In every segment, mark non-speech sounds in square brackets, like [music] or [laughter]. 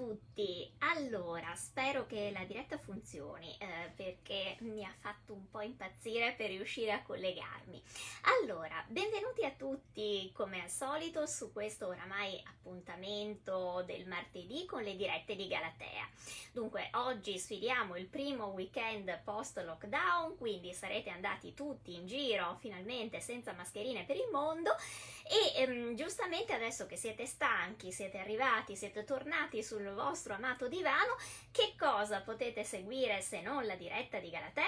tutti! Allora, spero che la diretta funzioni eh, perché mi ha fatto un po' impazzire per riuscire a collegarmi. Allora, benvenuti a tutti come al solito su questo oramai appuntamento del martedì con le dirette di Galatea. Dunque, oggi sfidiamo il primo weekend post lockdown, quindi sarete andati tutti in giro finalmente senza mascherine per il mondo e ehm, giustamente adesso che siete stanchi, siete arrivati, siete tornati sul vostro amato divano, che cosa potete seguire se non la diretta di Galatea?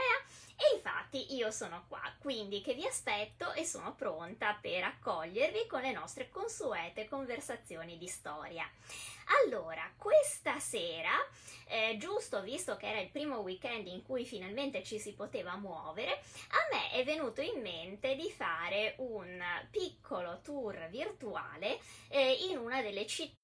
E infatti io sono qua, quindi che vi aspetto e sono pronta per accogliervi con le nostre consuete conversazioni di storia. Allora, questa sera, eh, giusto visto che era il primo weekend in cui finalmente ci si poteva muovere, a me è venuto in mente di fare un piccolo tour virtuale eh, in una delle città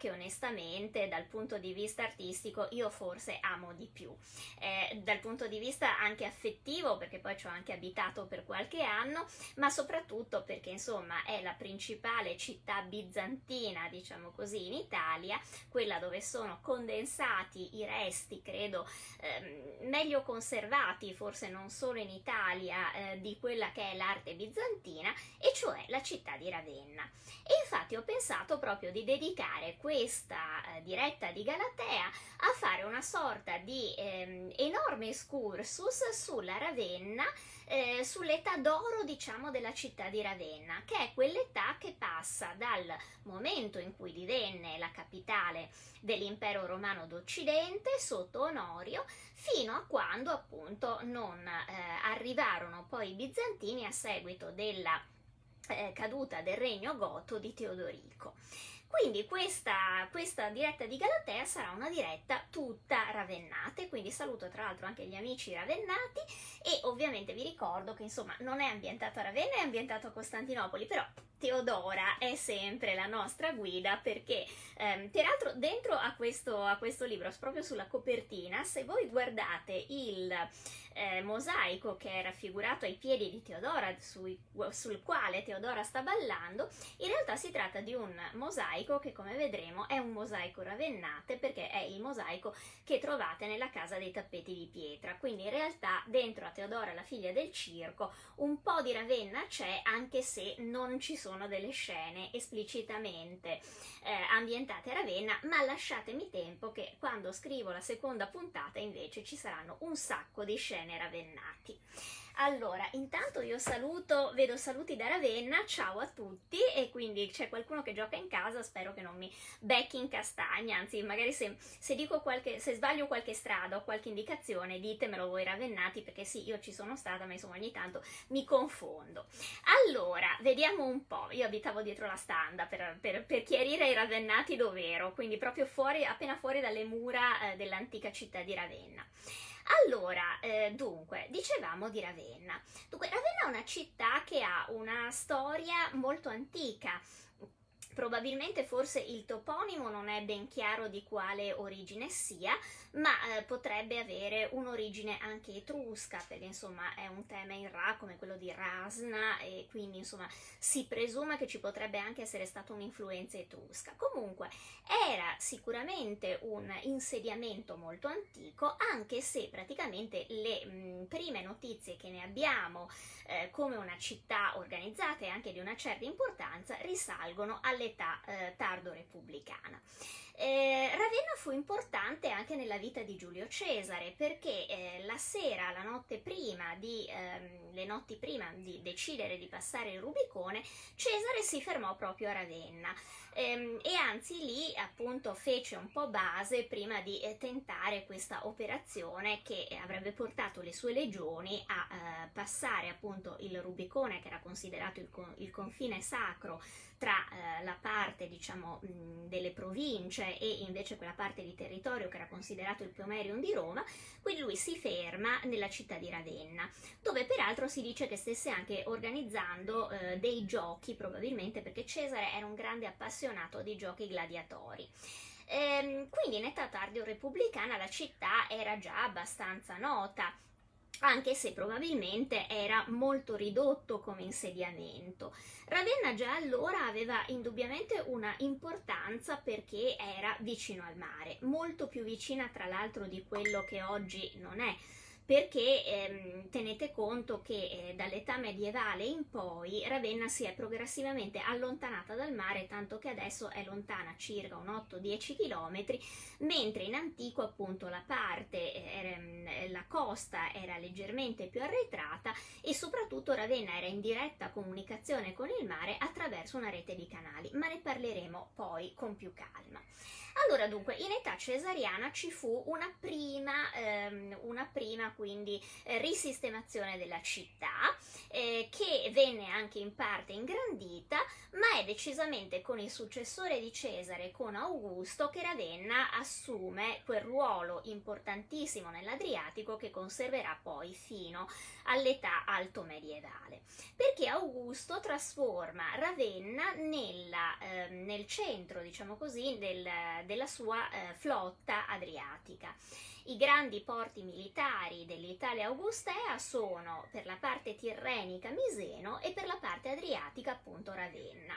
che onestamente dal punto di vista artistico io forse amo di più. Eh, dal punto di vista anche affettivo, perché poi ci ho anche abitato per qualche anno, ma soprattutto perché insomma è la principale città bizantina, diciamo così, in Italia, quella dove sono condensati i resti, credo, eh, meglio conservati, forse non solo in Italia, eh, di quella che è l'arte bizantina, e cioè la città di Ravenna. E infatti ho pensato proprio di dedicare dedicare questa eh, diretta di Galatea a fare una sorta di ehm, enorme excursus sulla Ravenna, eh, sull'età d'oro, diciamo, della città di Ravenna, che è quell'età che passa dal momento in cui divenne la capitale dell'impero romano d'Occidente sotto Onorio, fino a quando appunto non eh, arrivarono poi i bizantini a seguito della eh, caduta del regno goto di Teodorico. Quindi questa, questa, diretta di Galatea sarà una diretta tutta ravennate, quindi saluto tra l'altro anche gli amici ravennati e ovviamente vi ricordo che insomma non è ambientato a Ravenna, è ambientato a Costantinopoli, però Teodora è sempre la nostra guida perché ehm, peraltro dentro a questo, a questo libro, proprio sulla copertina, se voi guardate il eh, mosaico che è raffigurato ai piedi di Teodora, sui, sul quale Teodora sta ballando, in realtà si tratta di un mosaico che come vedremo è un mosaico ravennate perché è il mosaico che trovate nella casa dei tappeti di pietra. Quindi in realtà dentro a Teodora, la figlia del circo, un po' di Ravenna c'è anche se non ci sono delle scene esplicitamente eh, ambientate a Ravenna, ma lasciatemi tempo che quando scrivo la seconda puntata invece ci saranno un sacco di scene ravennati. Allora, intanto io saluto, vedo saluti da Ravenna, ciao a tutti e quindi c'è qualcuno che gioca in casa, spero che non mi becchi in castagna, anzi magari se, se, qualche, se sbaglio qualche strada o qualche indicazione ditemelo voi ravennati perché sì, io ci sono stata ma insomma ogni tanto mi confondo. Allora, vediamo un po', io abitavo dietro la standa per, per, per chiarire i ravennati dov'ero, quindi proprio fuori, appena fuori dalle mura eh, dell'antica città di Ravenna. Allora, eh, dunque, dicevamo di Ravenna. Dunque, Ravenna è una città che ha una storia molto antica. Probabilmente forse il toponimo non è ben chiaro di quale origine sia, ma eh, potrebbe avere un'origine anche etrusca, perché insomma è un tema in Ra come quello di Rasna e quindi insomma si presume che ci potrebbe anche essere stata un'influenza etrusca. Comunque era sicuramente un insediamento molto antico, anche se praticamente le mh, prime notizie che ne abbiamo eh, come una città organizzata e anche di una certa importanza risalgono all'età eh, tardo repubblicana. Eh, Ravenna fu importante anche nella vita di Giulio Cesare perché eh, la sera, la notte prima di, ehm, le notti prima di decidere di passare il Rubicone, Cesare si fermò proprio a Ravenna. Ehm, e anzi lì appunto fece un po' base prima di eh, tentare questa operazione che avrebbe portato le sue legioni a eh, passare appunto il Rubicone che era considerato il, il confine sacro tra eh, la parte diciamo mh, delle province e invece quella parte di territorio che era considerato il Pomerium di Roma, quindi lui si ferma nella città di Ravenna, dove peraltro si dice che stesse anche organizzando eh, dei giochi, probabilmente perché Cesare era un grande appassionato di giochi gladiatori. Ehm, quindi in età tardio repubblicana la città era già abbastanza nota anche se probabilmente era molto ridotto come insediamento. Ravenna già allora aveva indubbiamente una importanza perché era vicino al mare, molto più vicina tra l'altro di quello che oggi non è perché ehm, tenete conto che eh, dall'età medievale in poi Ravenna si è progressivamente allontanata dal mare, tanto che adesso è lontana circa un 8-10 km, mentre in antico appunto la parte, eh, la costa era leggermente più arretrata e soprattutto Ravenna era in diretta comunicazione con il mare attraverso una rete di canali, ma ne parleremo poi con più calma. Allora dunque, in età cesariana ci fu una prima, ehm, una prima quindi eh, risistemazione della città eh, che venne anche in parte ingrandita, ma è decisamente con il successore di Cesare, con Augusto, che Ravenna assume quel ruolo importantissimo nell'Adriatico che conserverà poi fino all'età alto medievale, perché Augusto trasforma Ravenna nella, eh, nel centro, diciamo così, del, della sua eh, flotta adriatica. I grandi porti militari dell'Italia augustea sono per la parte tirrenica Miseno e per la parte adriatica appunto Ravenna.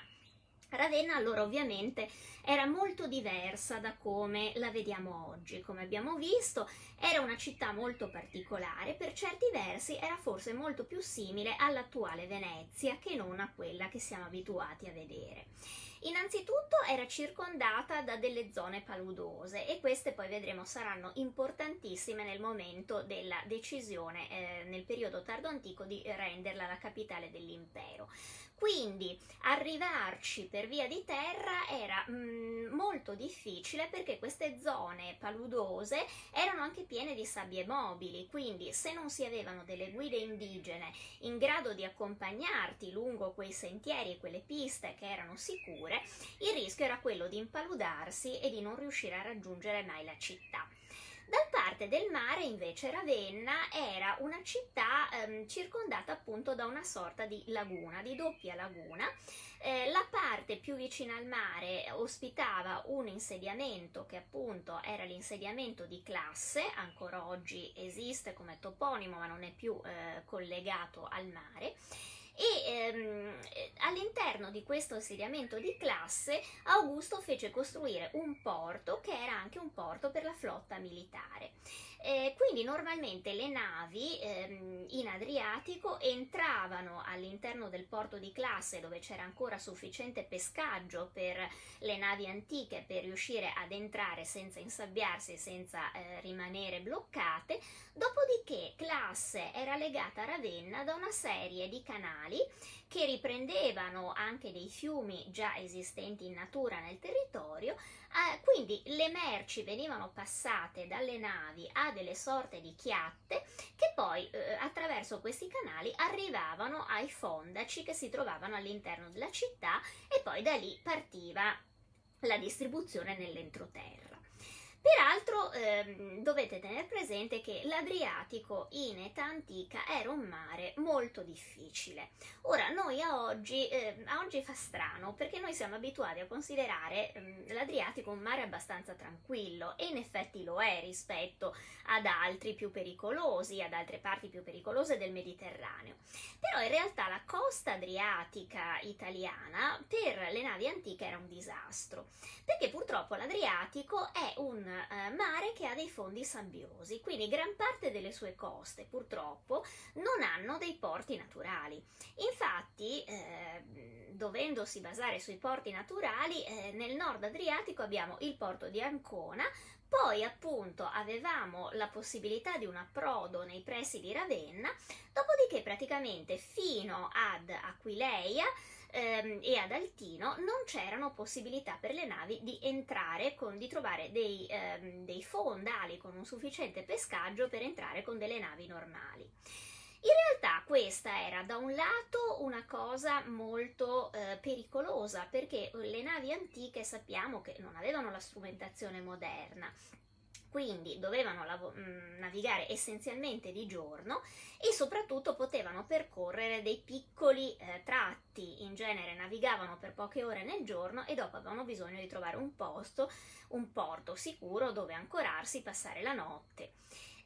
Ravenna allora ovviamente era molto diversa da come la vediamo oggi, come abbiamo visto era una città molto particolare, per certi versi era forse molto più simile all'attuale Venezia che non a quella che siamo abituati a vedere. Innanzitutto era circondata da delle zone paludose e queste poi vedremo saranno importantissime nel momento della decisione eh, nel periodo tardo antico di renderla la capitale dell'impero. Quindi arrivarci per via di terra era mm, molto difficile perché queste zone paludose erano anche piene di sabbie mobili, quindi se non si avevano delle guide indigene in grado di accompagnarti lungo quei sentieri e quelle piste che erano sicure, il rischio era quello di impaludarsi e di non riuscire a raggiungere mai la città. Dal parte del mare invece Ravenna era una città ehm, circondata appunto da una sorta di laguna, di doppia laguna. Eh, la parte più vicina al mare ospitava un insediamento che appunto era l'insediamento di classe, ancora oggi esiste come toponimo ma non è più eh, collegato al mare e ehm, all'interno di questo insediamento di classe Augusto fece costruire un porto che era anche un porto per la flotta militare. Eh, quindi normalmente le navi ehm, in Adriatico entravano all'interno del porto di classe dove c'era ancora sufficiente pescaggio per le navi antiche per riuscire ad entrare senza insabbiarsi, senza eh, rimanere bloccate, dopodiché classe era legata a Ravenna da una serie di canali che riprendevano anche dei fiumi già esistenti in natura nel territorio, eh, quindi le merci venivano passate dalle navi a delle sorte di chiatte che poi eh, attraverso questi canali arrivavano ai fondaci che si trovavano all'interno della città e poi da lì partiva la distribuzione nell'entroterra. Peraltro ehm, dovete tenere presente che l'Adriatico in età antica era un mare molto difficile. Ora, noi a oggi, eh, a oggi fa strano perché noi siamo abituati a considerare ehm, l'Adriatico un mare abbastanza tranquillo e in effetti lo è rispetto ad altri più pericolosi, ad altre parti più pericolose del Mediterraneo. Però in realtà la costa adriatica italiana per le navi antiche era un disastro perché purtroppo l'Adriatico è un eh, mare che ha dei fondi sabbiosi, quindi gran parte delle sue coste purtroppo non hanno dei porti naturali. Infatti, eh, dovendosi basare sui porti naturali, eh, nel nord Adriatico abbiamo il porto di Ancona, poi appunto avevamo la possibilità di un approdo nei pressi di Ravenna, dopodiché praticamente fino ad Aquileia ehm, e ad Altino non c'erano possibilità per le navi di entrare, con, di trovare dei, ehm, dei fondali con un sufficiente pescaggio per entrare con delle navi normali. In realtà questa era da un lato una cosa molto eh, pericolosa perché le navi antiche sappiamo che non avevano la strumentazione moderna quindi dovevano lav- mm, navigare essenzialmente di giorno e soprattutto potevano percorrere dei piccoli eh, tratti, in genere navigavano per poche ore nel giorno e dopo avevano bisogno di trovare un posto, un porto sicuro dove ancorarsi, passare la notte.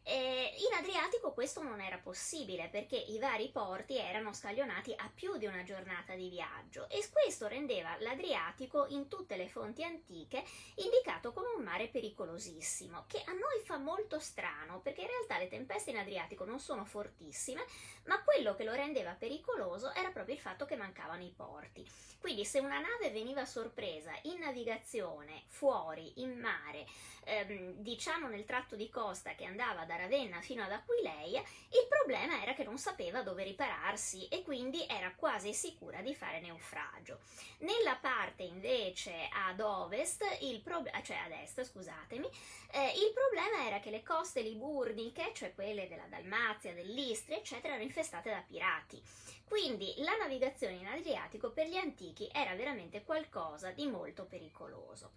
Eh, in Adriatico questo non era possibile perché i vari porti erano scaglionati a più di una giornata di viaggio e questo rendeva l'Adriatico in tutte le fonti antiche indicato come un mare pericolosissimo, che a noi fa molto strano perché in realtà le tempeste in Adriatico non sono fortissime, ma quello che lo rendeva pericoloso era proprio il fatto che mancavano i porti. Quindi se una nave veniva sorpresa in navigazione, fuori, in mare, ehm, diciamo nel tratto di costa che andava da Ravenna fino ad Aquileia, il problema era che non sapeva dove ripararsi e quindi era quasi sicura di fare naufragio. Nella parte invece ad ovest, il prob- cioè ad est, scusatemi, eh, il problema era che le coste liburniche, cioè quelle della Dalmazia, dell'Istria, eccetera, erano infestate da pirati. Quindi la navigazione in Adriatico per gli antichi era veramente qualcosa di molto pericoloso.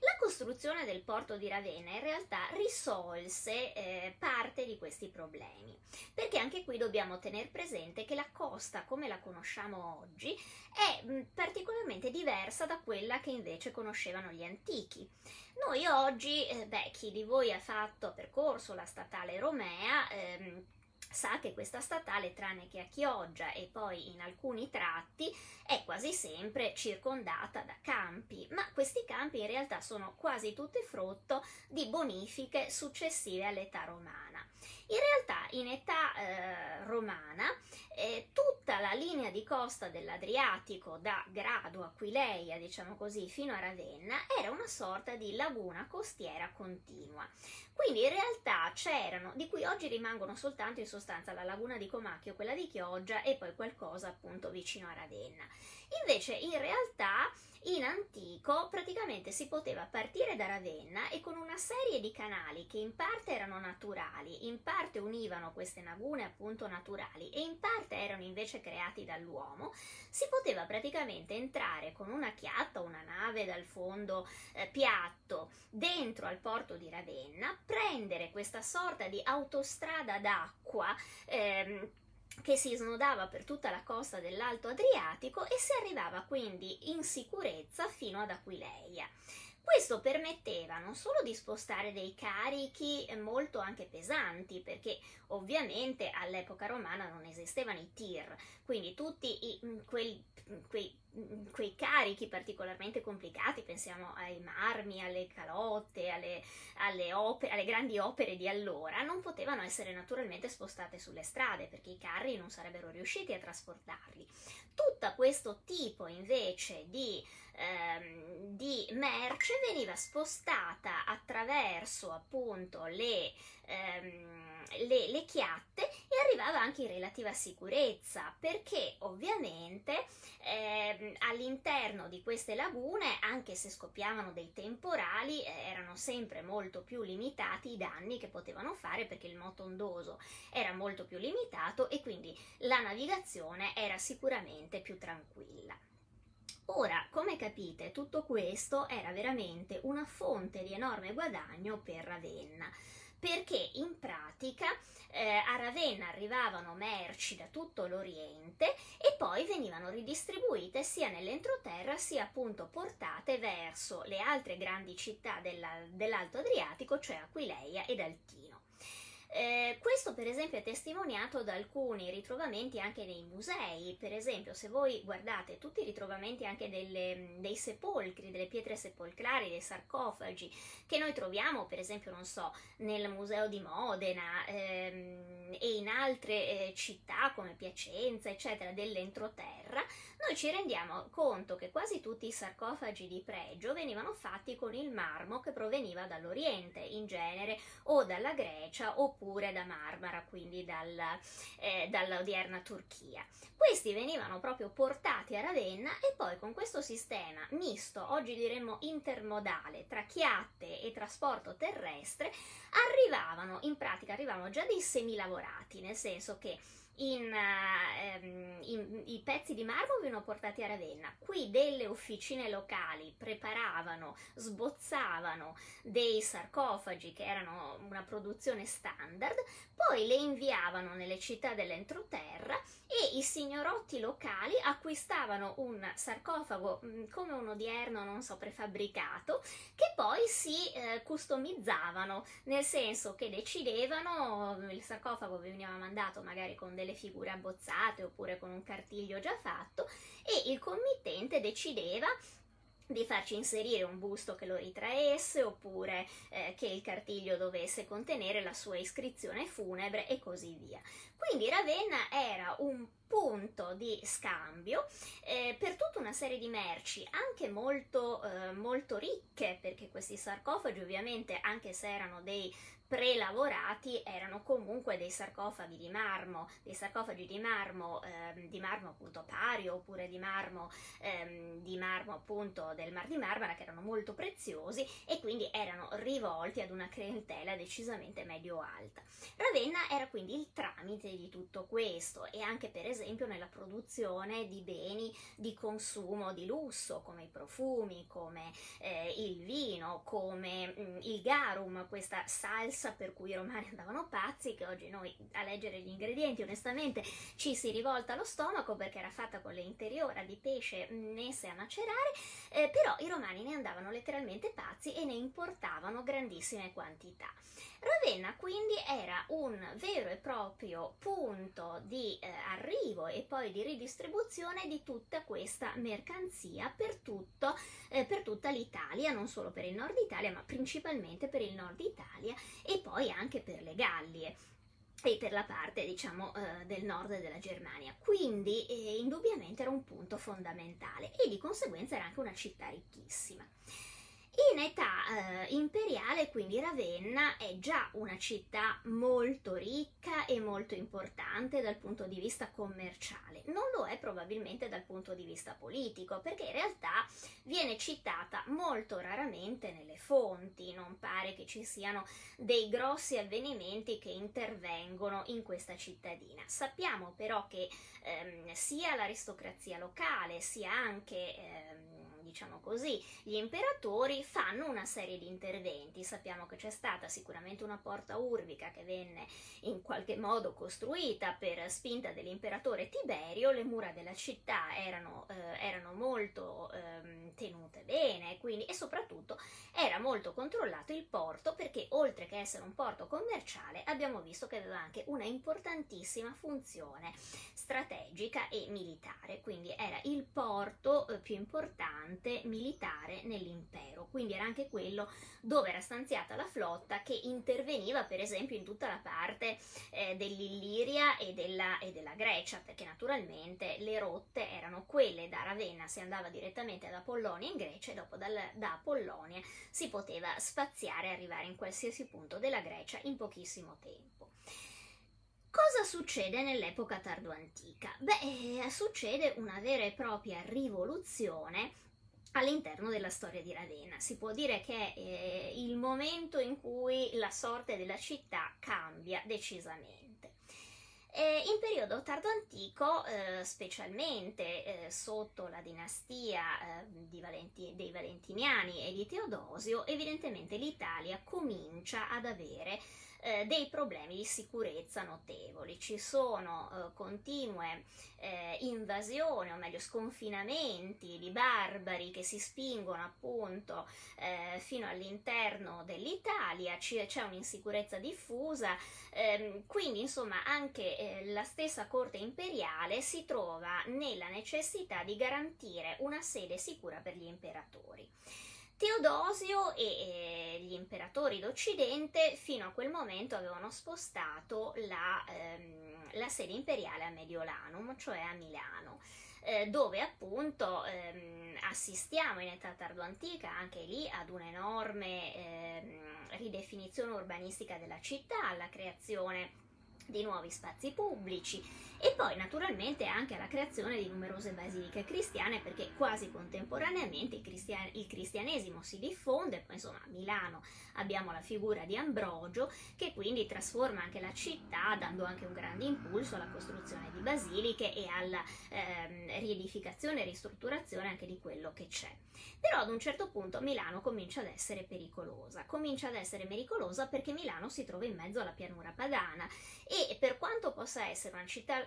La costruzione del porto di Ravenna in realtà risolse eh, parte di questi problemi, perché anche qui dobbiamo tenere presente che la costa come la conosciamo oggi è particolarmente diversa da quella che invece conoscevano gli antichi. Noi oggi, eh, beh, chi di voi ha fatto percorso la statale Romea, ehm, sa che questa statale, tranne che a Chioggia e poi in alcuni tratti, è quasi sempre circondata da campi, ma questi campi in realtà sono quasi tutti frutto di bonifiche successive all'età romana. In realtà in età eh, romana eh, tutta la linea di costa dell'Adriatico da Grado, Aquileia, diciamo così, fino a Ravenna era una sorta di laguna costiera continua. Quindi in realtà c'erano, di cui oggi rimangono soltanto in sostanza la laguna di Comacchio, quella di Chioggia e poi qualcosa appunto vicino a Ravenna. Invece in realtà in antico praticamente si poteva partire da Ravenna e con una serie di canali che in parte erano naturali, in parte univano queste lagune appunto naturali e in parte erano invece creati dall'uomo, si poteva praticamente entrare con una chiatta o una nave dal fondo eh, piatto dentro al porto di Ravenna, prendere questa sorta di autostrada d'acqua ehm, che si snodava per tutta la costa dell'Alto Adriatico e si arrivava quindi in sicurezza fino ad Aquileia. Questo permetteva non solo di spostare dei carichi molto anche pesanti, perché ovviamente all'epoca romana non esistevano i tir, quindi tutti i, quei, quei, quei, carichi particolarmente complicati, pensiamo ai marmi, alle calotte, alle, alle, opere, alle grandi opere di allora, non potevano essere naturalmente spostate sulle strade, perché i carri non sarebbero riusciti a trasportarli. Tutto questo tipo invece di ehm, di merce veniva spostata attraverso appunto le, ehm, le, le, chiatte e arrivava anche in relativa sicurezza perché ovviamente ehm, all'interno di queste lagune anche se scoppiavano dei temporali eh, erano sempre molto più limitati i danni che potevano fare perché il moto ondoso era molto più limitato e quindi la navigazione era sicuramente più tranquilla. Ora, come capite, tutto questo era veramente una fonte di enorme guadagno per Ravenna, perché in pratica eh, a Ravenna arrivavano merci da tutto l'Oriente e poi venivano ridistribuite sia nell'entroterra sia appunto portate verso le altre grandi città della, dell'Alto Adriatico, cioè Aquileia ed Altino. Eh, questo per esempio è testimoniato da alcuni ritrovamenti anche nei musei, per esempio se voi guardate tutti i ritrovamenti anche delle, dei sepolcri, delle pietre sepolcrali, dei sarcofagi che noi troviamo per esempio non so nel museo di Modena ehm, e in altre eh, città come Piacenza eccetera dell'entroterra, noi ci rendiamo conto che quasi tutti i sarcofagi di pregio venivano fatti con il marmo che proveniva dall'Oriente in genere o dalla Grecia oppure oppure da Marmara, quindi dal, eh, dall'odierna Turchia. Questi venivano proprio portati a Ravenna e poi con questo sistema misto, oggi diremmo intermodale, tra chiatte e trasporto terrestre, arrivavano, in pratica arrivavano già dei semilavorati, nel senso che in, uh, in, i pezzi di marmo venivano portati a Ravenna. Qui delle officine locali preparavano, sbozzavano dei sarcofagi che erano una produzione standard, poi le inviavano nelle città dell'entroterra e i signorotti locali acquistavano un sarcofago mm, come un odierno, non so, prefabbricato, che poi si eh, customizzavano, nel senso che decidevano, il sarcofago veniva mandato magari con delle figure abbozzate oppure con un cartiglio già fatto e il committente decideva di farci inserire un busto che lo ritraesse oppure eh, che il cartiglio dovesse contenere la sua iscrizione funebre e così via. Quindi Ravenna era un punto di scambio eh, per tutta una serie di merci, anche molto, eh, molto ricche, perché questi sarcofagi ovviamente, anche se erano dei prelavorati erano comunque dei sarcofagi di marmo, dei sarcofagi di marmo, ehm, di marmo appunto pario oppure di marmo, ehm, di marmo appunto del Mar di Marmara che erano molto preziosi e quindi erano rivolti ad una clientela decisamente medio-alta. Ravenna era quindi il tramite di tutto questo e anche per esempio nella produzione di beni di consumo di lusso come i profumi, come eh, il vino, come mh, mm, il garum, questa salsa salsa per cui i romani [laughs] andavano pazzi, che oggi noi a leggere gli ingredienti onestamente ci si rivolta lo stomaco perché era fatta con le interiora di pesce messe a macerare, eh, però i romani ne andavano letteralmente pazzi e ne importavano grandissime quantità. Ravenna quindi era un vero e proprio punto di eh, arrivo e poi di ridistribuzione di tutta questa mercanzia per, tutto, eh, per tutta l'Italia, non solo per il nord Italia, ma principalmente per il nord Italia e poi anche per le Gallie e per la parte diciamo eh, del nord della Germania. Quindi eh, indubbiamente era un punto fondamentale e di conseguenza era anche una città ricchissima. In età eh, imperiale, quindi Ravenna è già una città molto ricca e molto importante dal punto di vista commerciale. Non lo è probabilmente dal punto di vista politico, perché in realtà viene citata molto raramente nelle fonti, non pare che ci siano dei grossi avvenimenti che intervengono in questa cittadina. Sappiamo però che ehm, sia l'aristocrazia locale, sia anche ehm, diciamo così, gli imperatori fanno una serie di interventi. Sappiamo che c'è stata sicuramente una porta urbica che venne in qualche modo costruita per spinta dell'imperatore Tiberio, le mura della città erano, eh, erano molto eh, tenute bene quindi, e soprattutto era molto controllato il porto perché oltre che essere un porto commerciale abbiamo visto che aveva anche una importantissima funzione strategica e militare, quindi era il porto eh, più importante fronte militare nell'impero, quindi era anche quello dove era stanziata la flotta che interveniva per esempio in tutta la parte eh, dell'Illiria e della, e della, Grecia, perché naturalmente le rotte erano quelle da Ravenna si andava direttamente da Apollonia in Grecia e dopo dal, da Apollonia si poteva spaziare e arrivare in qualsiasi punto della Grecia in pochissimo tempo. Cosa succede nell'epoca tardoantica? Beh, eh, succede una vera e propria rivoluzione all'interno della storia di Ravenna. Si può dire che è eh, il momento in cui la sorte della città cambia decisamente. In periodo tardo antico, eh, specialmente eh, sotto la dinastia dei Valentiniani e di Teodosio, evidentemente l'Italia comincia ad avere eh, dei problemi di sicurezza notevoli. Ci sono eh, continue eh, invasioni, o meglio sconfinamenti di barbari che si spingono appunto eh, fino all'interno dell'Italia, C- c'è un'insicurezza diffusa, ehm, quindi insomma anche eh, la stessa corte imperiale si trova nella necessità di garantire una sede sicura per gli imperatori. Teodosio e, gli imperatori d'Occidente fino a quel momento avevano spostato la, ehm, la sede imperiale a Mediolanum, cioè a Milano. Eh, dove appunto ehm, assistiamo in età tardoantica anche lì ad un'enorme ehm, ridefinizione urbanistica della città, alla creazione di nuovi spazi pubblici e poi naturalmente anche alla creazione di numerose basiliche cristiane perché quasi contemporaneamente il, cristian- il, cristianesimo si diffonde, poi insomma a Milano abbiamo la figura di Ambrogio che quindi trasforma anche la città dando anche un grande impulso alla costruzione di basiliche e alla ehm, riedificazione e ristrutturazione anche di quello che c'è. Però ad un certo punto Milano comincia ad essere pericolosa, comincia ad essere pericolosa perché Milano si trova in mezzo alla pianura padana e per quanto possa essere una città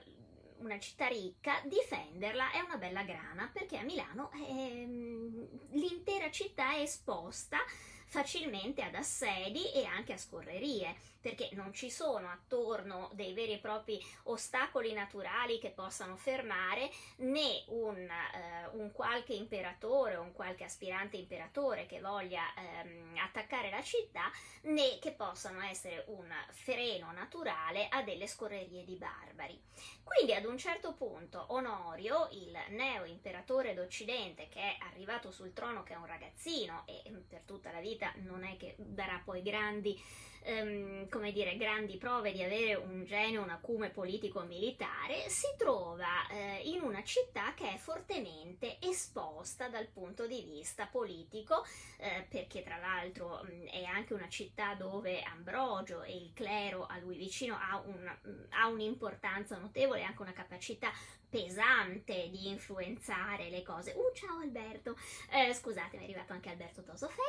una città ricca, difenderla è una bella grana perché a Milano ehm, l'intera città è esposta facilmente ad assedi e anche a scorrerie, perché non ci sono attorno dei veri e propri ostacoli naturali che possano fermare né un, eh, un qualche imperatore o un qualche aspirante imperatore che voglia ehm, attaccare la città, né che possano essere un freno naturale a delle scorrerie di barbari. Quindi ad un certo punto Onorio, il neo imperatore d'Occidente che è arrivato sul trono che è un ragazzino e per tutta la vita non è che darà poi grandi ehm, come dire, grandi prove di avere un genio, un acume politico-militare, si trova eh, in una città che è fortemente esposta dal punto di vista politico, eh, perché tra l'altro mh, è anche una città dove Ambrogio e il clero a lui vicino ha, un, ha un'importanza notevole, anche una capacità pesante di influenzare le cose. Uh, ciao Alberto! Eh, scusate, mi è arrivato anche Alberto Tosofei.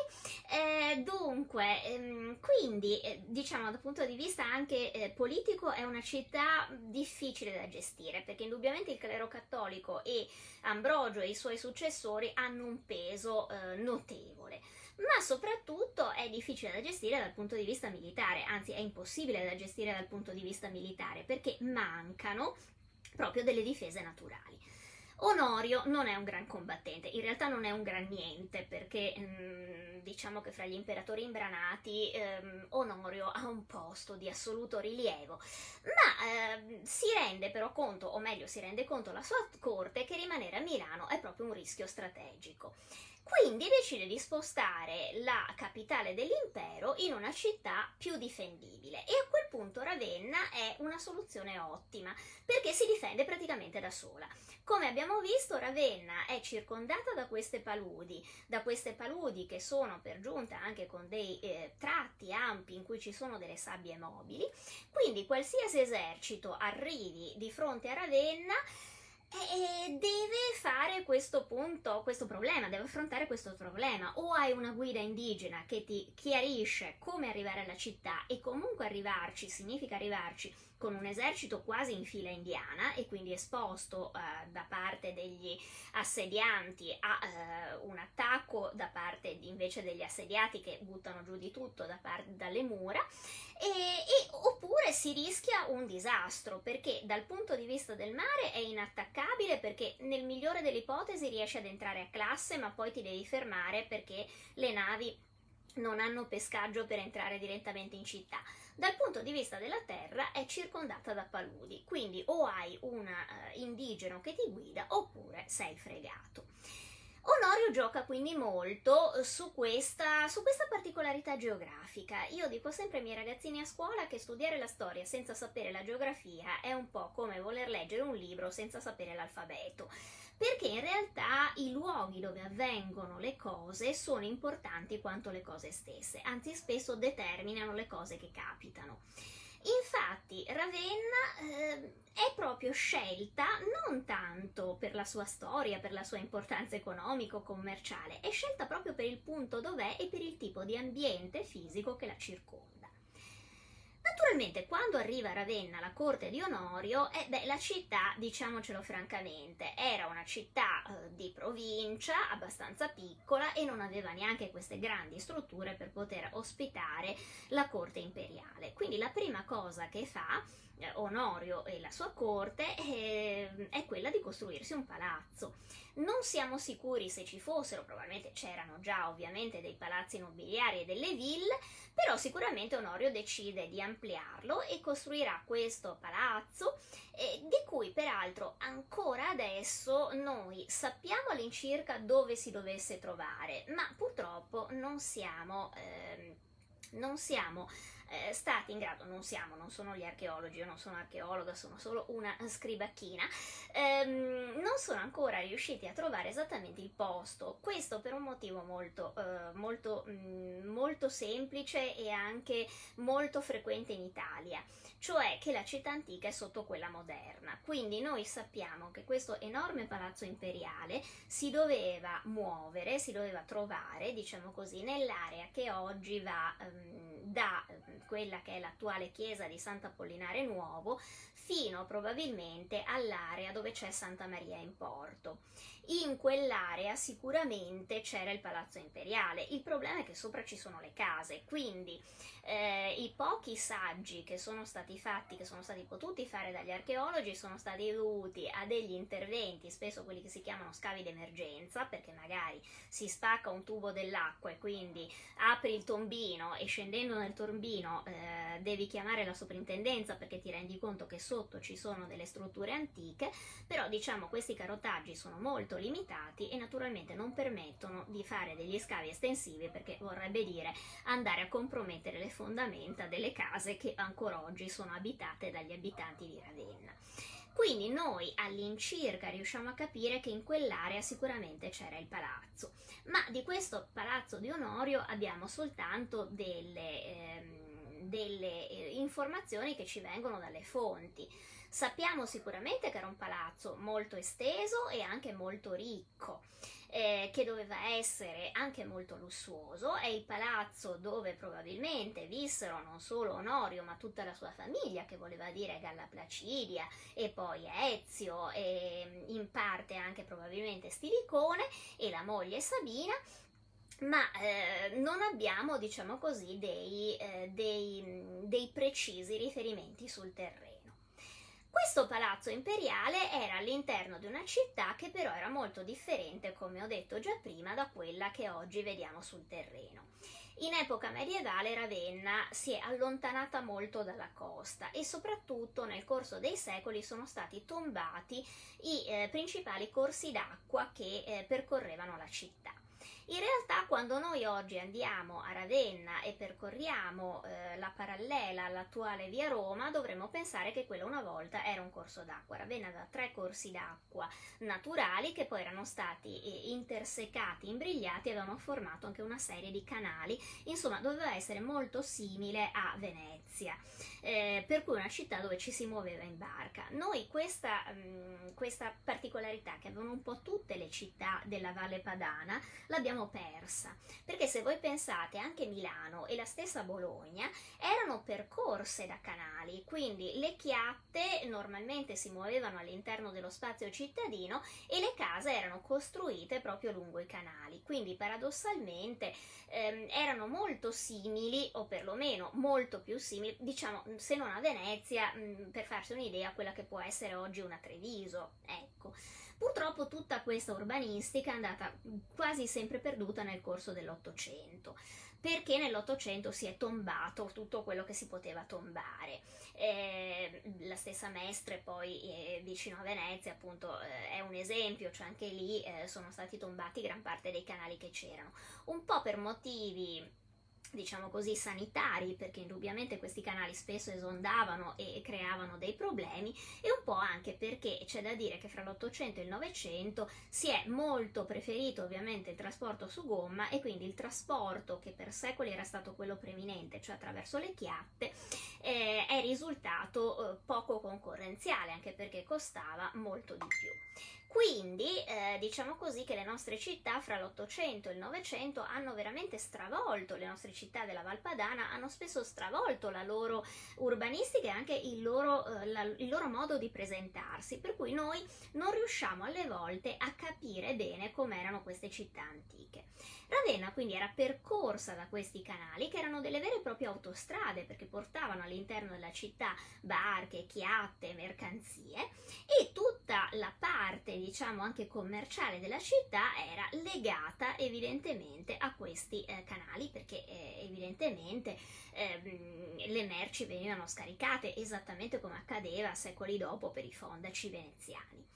Eh, dunque, ehm, quindi, eh, diciamo, dal punto di vista anche eh, politico, è una città difficile da gestire, perché indubbiamente il clero cattolico e Ambrogio e i suoi successori hanno un peso eh, notevole ma soprattutto è difficile da gestire dal punto di vista militare, anzi è impossibile da gestire dal punto di vista militare perché mancano proprio delle difese naturali. Onorio non è un gran combattente, in realtà non è un gran niente perché mm, diciamo che fra gli imperatori imbranati ehm, Onorio ha un posto di assoluto rilievo, ma ehm, si rende però conto, o meglio si rende conto la sua corte che rimanere a Milano è proprio un rischio strategico. Quindi decide di spostare la capitale dell'impero in una città più difendibile e a quel punto Ravenna è una soluzione ottima perché si difende praticamente da sola. Come abbiamo visto Ravenna è circondata da queste paludi, da queste paludi che sono per giunta anche con dei eh, tratti ampi in cui ci sono delle sabbie mobili, quindi qualsiasi esercito arrivi di fronte a Ravenna e deve fare questo punto, questo problema, deve affrontare questo problema. O hai una guida indigena che ti chiarisce come arrivare alla città e comunque arrivarci significa arrivarci con un esercito quasi in fila indiana e quindi esposto eh, da parte degli assedianti a eh, un attacco da parte invece degli assediati che buttano giù di tutto da parte, dalle mura e, e, oppure si rischia un disastro perché dal punto di vista del mare è inattaccabile perché nel migliore delle ipotesi riesci ad entrare a classe ma poi ti devi fermare perché le navi non hanno pescaggio per entrare direttamente in città. Dal punto di vista della terra è circondata da paludi, quindi o hai un uh, indigeno che ti guida oppure sei fregato. Onorio gioca quindi molto su questa, su questa, particolarità geografica. Io dico sempre ai miei ragazzini a scuola che studiare la storia senza sapere la geografia è un po' come voler leggere un libro senza sapere l'alfabeto, perché in realtà i luoghi dove avvengono le cose sono importanti quanto le cose stesse, anzi spesso determinano le cose che capitano. Infatti Ravenna eh, è proprio scelta non tanto per la sua storia, per la sua importanza economico-commerciale, è scelta proprio per il punto dov'è e per il tipo di ambiente fisico che la circonda. Naturalmente, quando arriva a Ravenna la corte di Onorio, eh, beh, la città, diciamocelo francamente, era una città eh, di provincia abbastanza piccola e non aveva neanche queste grandi strutture per poter ospitare la corte imperiale. Quindi la prima cosa che fa eh, Onorio e la sua corte eh, è quella di costruirsi un palazzo. Non siamo sicuri se ci fossero, probabilmente c'erano già ovviamente dei palazzi nobiliari e delle ville, però sicuramente Onorio decide di ampliarlo e costruirà questo palazzo, eh, di cui peraltro ancora adesso noi sappiamo all'incirca dove si dovesse trovare, ma purtroppo non siamo, eh, non siamo eh, stati in grado, non siamo, non sono gli archeologi, io non sono archeologa, sono solo una scribacchina, ehm, non sono ancora riusciti a trovare esattamente il posto, questo per un motivo molto, eh, molto, mh, mm, molto semplice e anche molto frequente in Italia cioè che la città antica è sotto quella moderna. Quindi noi sappiamo che questo enorme palazzo imperiale si doveva muovere, si doveva trovare, diciamo così, nell'area che oggi va um, da quella che è l'attuale chiesa di Sant'Apollinare Nuovo fino probabilmente all'area dove c'è Santa Maria in Porto. In quell'area sicuramente c'era il palazzo imperiale, il problema è che sopra ci sono le case, quindi eh, i pochi saggi che sono stati fatti, che sono stati potuti fare dagli archeologi, sono stati dovuti a degli interventi, spesso quelli che si chiamano scavi d'emergenza, perché magari si spacca un tubo dell'acqua e quindi apri il tombino e scendendo nel tombino eh, devi chiamare la soprintendenza perché ti rendi conto che sotto ci sono delle strutture antiche, però diciamo questi carotaggi sono molto limitati e naturalmente non permettono di fare degli scavi estensivi perché vorrebbe dire andare a compromettere le fondamenta delle case che ancora oggi sono abitate dagli abitanti di Ravenna. Quindi noi all'incirca riusciamo a capire che in quell'area sicuramente c'era il palazzo, ma di questo palazzo di Onorio abbiamo soltanto delle, ehm, delle eh, informazioni che ci vengono dalle fonti. Sappiamo sicuramente che era un palazzo molto esteso e anche molto ricco. Eh, che doveva essere anche molto lussuoso, è il palazzo dove probabilmente vissero non solo Onorio ma tutta la sua famiglia, che voleva dire Galla Placidia e poi Ezio e in parte anche probabilmente Stilicone e la moglie Sabina, ma eh, non abbiamo, diciamo così, dei, eh, dei, dei precisi riferimenti sul terreno. Questo palazzo imperiale era all'interno di una città che però era molto differente, come ho detto già prima, da quella che oggi vediamo sul terreno. In epoca medievale Ravenna si è allontanata molto dalla costa e soprattutto nel corso dei secoli sono stati tombati i eh, principali corsi d'acqua che eh, percorrevano la città. In realtà quando noi oggi andiamo a Ravenna e percorriamo eh, la parallela all'attuale via Roma, dovremmo pensare che quello una volta era un corso d'acqua. Ravenna aveva tre corsi d'acqua naturali che poi erano stati eh, intersecati, imbrigliati e avevano formato anche una serie di canali. Insomma, doveva essere molto simile a Venezia. Eh, per cui una città dove ci si muoveva in barca. Noi questa, mh, mm, questa particolarità che avevano un po' tutte le città della Valle Padana l'abbiamo l'abbiamo persa, perché se voi pensate anche Milano e la stessa Bologna erano percorse da canali, quindi le chiatte normalmente si muovevano all'interno dello spazio cittadino e le case erano costruite proprio lungo i canali, quindi paradossalmente ehm, erano molto simili o perlomeno molto più simili, diciamo se non a Venezia, mh, per farsi un'idea, quella che può essere oggi una Treviso, ecco. Purtroppo tutta questa urbanistica è andata quasi sempre perduta nel corso dell'Ottocento perché nell'Ottocento si è tombato tutto quello che si poteva tombare. Eh, la stessa Mestre poi eh, vicino a Venezia appunto eh, è un esempio, cioè anche lì eh, sono stati tombati gran parte dei canali che c'erano, un po' per motivi diciamo così, sanitari, perché indubbiamente questi canali spesso esondavano e creavano dei problemi, e un po' anche perché c'è da dire che fra l'Ottocento e il Novecento si è molto preferito ovviamente il trasporto su gomma e quindi il trasporto che per secoli era stato quello preminente, cioè attraverso le chiatte, eh, è risultato eh, poco concorrenziale, anche perché costava molto di più. Quindi eh, diciamo così che le nostre città fra l'Ottocento e il Novecento hanno veramente stravolto, le nostre città della Valpadana hanno spesso stravolto la loro urbanistica e anche il loro, eh, la, il loro modo di presentarsi, per cui noi non riusciamo alle volte a capire bene com'erano queste città antiche. Ravenna quindi era percorsa da questi canali che erano delle vere e proprie autostrade perché portavano all'interno della città barche, chiatte, mercanzie e tutta la parte diciamo anche commerciale della città era legata evidentemente a questi eh, canali perché eh, evidentemente eh, le merci venivano scaricate esattamente come accadeva secoli dopo per i fondaci veneziani.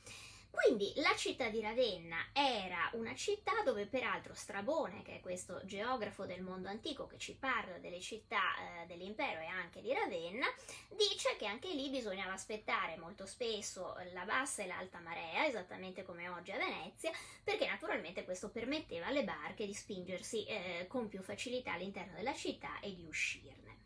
Quindi la città di Ravenna era una città dove peraltro Strabone, che è questo geografo del mondo antico che ci parla delle città eh, dell'impero e anche di Ravenna, dice che anche lì bisognava aspettare molto spesso la bassa e l'alta marea, esattamente come oggi a Venezia, perché naturalmente questo permetteva alle barche di spingersi eh, con più facilità all'interno della città e di uscirne.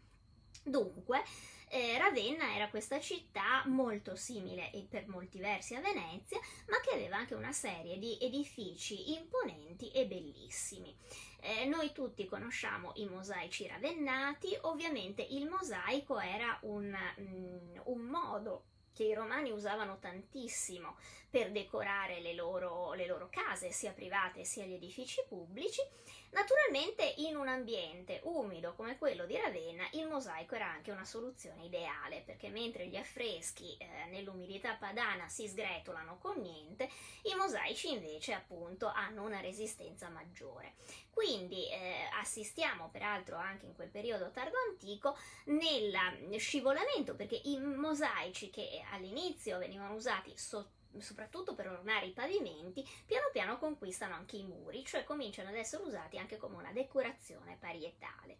Dunque, eh, Ravenna era questa città molto simile per molti versi a Venezia, ma che aveva anche una serie di edifici imponenti e bellissimi. Eh, noi tutti conosciamo i mosaici ravennati, ovviamente il mosaico era un, mm, un modo che i romani usavano tantissimo per decorare le loro, le loro case, sia private sia gli edifici pubblici. Naturalmente in un ambiente umido come quello di Ravenna il mosaico era anche una soluzione ideale perché mentre gli affreschi eh, nell'umidità padana si sgretolano con niente, i mosaici invece appunto hanno una resistenza maggiore. Quindi eh, assistiamo peraltro anche in quel periodo tardo antico nel scivolamento perché i mosaici che all'inizio venivano usati sotto soprattutto per ornare i pavimenti, piano piano conquistano anche i muri, cioè cominciano ad essere usati anche come una decorazione parietale.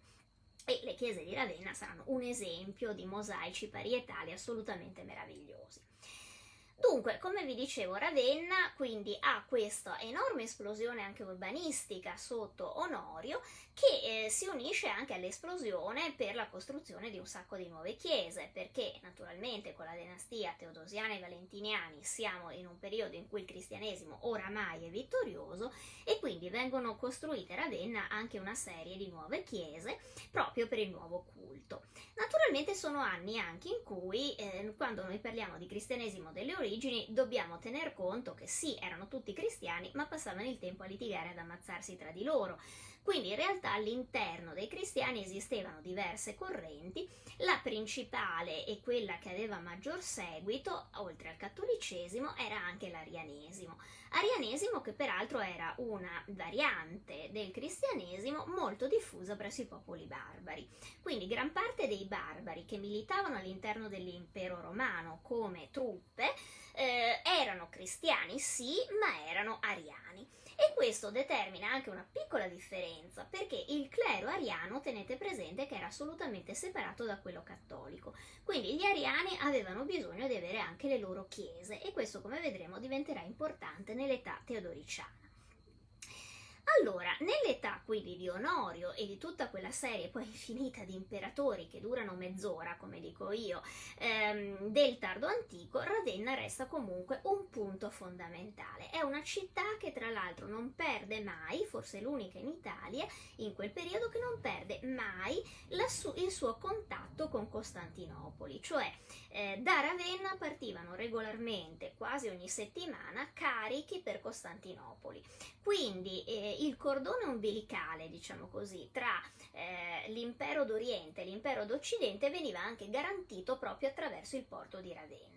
E le chiese di Ravenna saranno un esempio di mosaici parietali assolutamente meravigliosi. Dunque, come vi dicevo, Ravenna quindi ha questa enorme esplosione anche urbanistica sotto Onorio che eh, si unisce anche all'esplosione per la costruzione di un sacco di nuove chiese, perché naturalmente con la dinastia teodosiana e valentiniani siamo in un periodo in cui il cristianesimo oramai è vittorioso e quindi vengono costruite a Ravenna anche una serie di nuove chiese proprio per il nuovo culto. Naturalmente sono anni anche in cui eh, quando noi parliamo di cristianesimo delle origini dobbiamo tener conto che sì, erano tutti cristiani, ma passavano il tempo a litigare ad ammazzarsi tra di loro. Quindi in realtà all'interno dei cristiani esistevano diverse correnti, la principale e quella che aveva maggior seguito, oltre al cattolicesimo, era anche l'arianesimo. Arianesimo che peraltro era una variante del cristianesimo molto diffusa presso i popoli barbari. Quindi gran parte dei barbari che militavano all'interno dell'impero romano come truppe eh, erano cristiani sì, ma erano ariani. E questo determina anche una piccola differenza, perché il clero ariano, tenete presente che era assolutamente separato da quello cattolico. Quindi gli ariani avevano bisogno di avere anche le loro chiese e questo, come vedremo, diventerà importante nell'età teodoriciana. Allora, nell'età quindi di Onorio e di tutta quella serie poi infinita di imperatori che durano mezz'ora, come dico io, ehm, del tardo antico, Ravenna resta comunque un punto fondamentale. È una città che tra l'altro non perde mai, forse l'unica in Italia, in quel periodo che non perde mai su- il suo contatto con Costantinopoli, cioè eh, da Ravenna partivano regolarmente, quasi ogni settimana, carichi per Costantinopoli. Quindi eh, il cordone umbilicale, diciamo così, tra eh, l'impero d'Oriente e l'impero d'Occidente veniva anche garantito proprio attraverso il porto di Ravenna.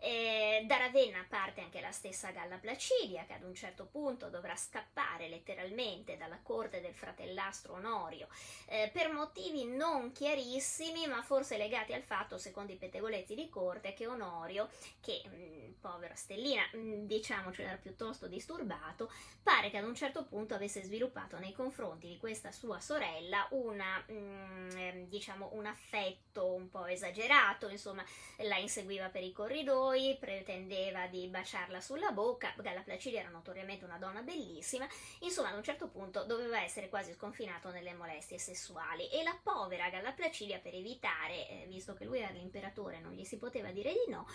Eh, da Ravenna parte anche la stessa Galla Placidia che ad un certo punto dovrà scappare letteralmente dalla corte del fratellastro Onorio eh, per motivi non chiarissimi ma forse legati al fatto, secondo i pettegolezzi di corte, che Onorio, che mh, mm, povera stellina, mh, mm, diciamoci era piuttosto disturbato, pare che ad un certo punto avesse sviluppato nei confronti di questa sua sorella una, mh, mm, diciamo, un affetto un po' esagerato, insomma la inseguiva per i corridoi, poi pretendeva di baciarla sulla bocca, Galla Placidia era notoriamente una donna bellissima, insomma ad un certo punto doveva essere quasi sconfinato nelle molestie sessuali e la povera Galla Placidia per evitare, eh, visto che lui era l'imperatore non gli si poteva dire di no,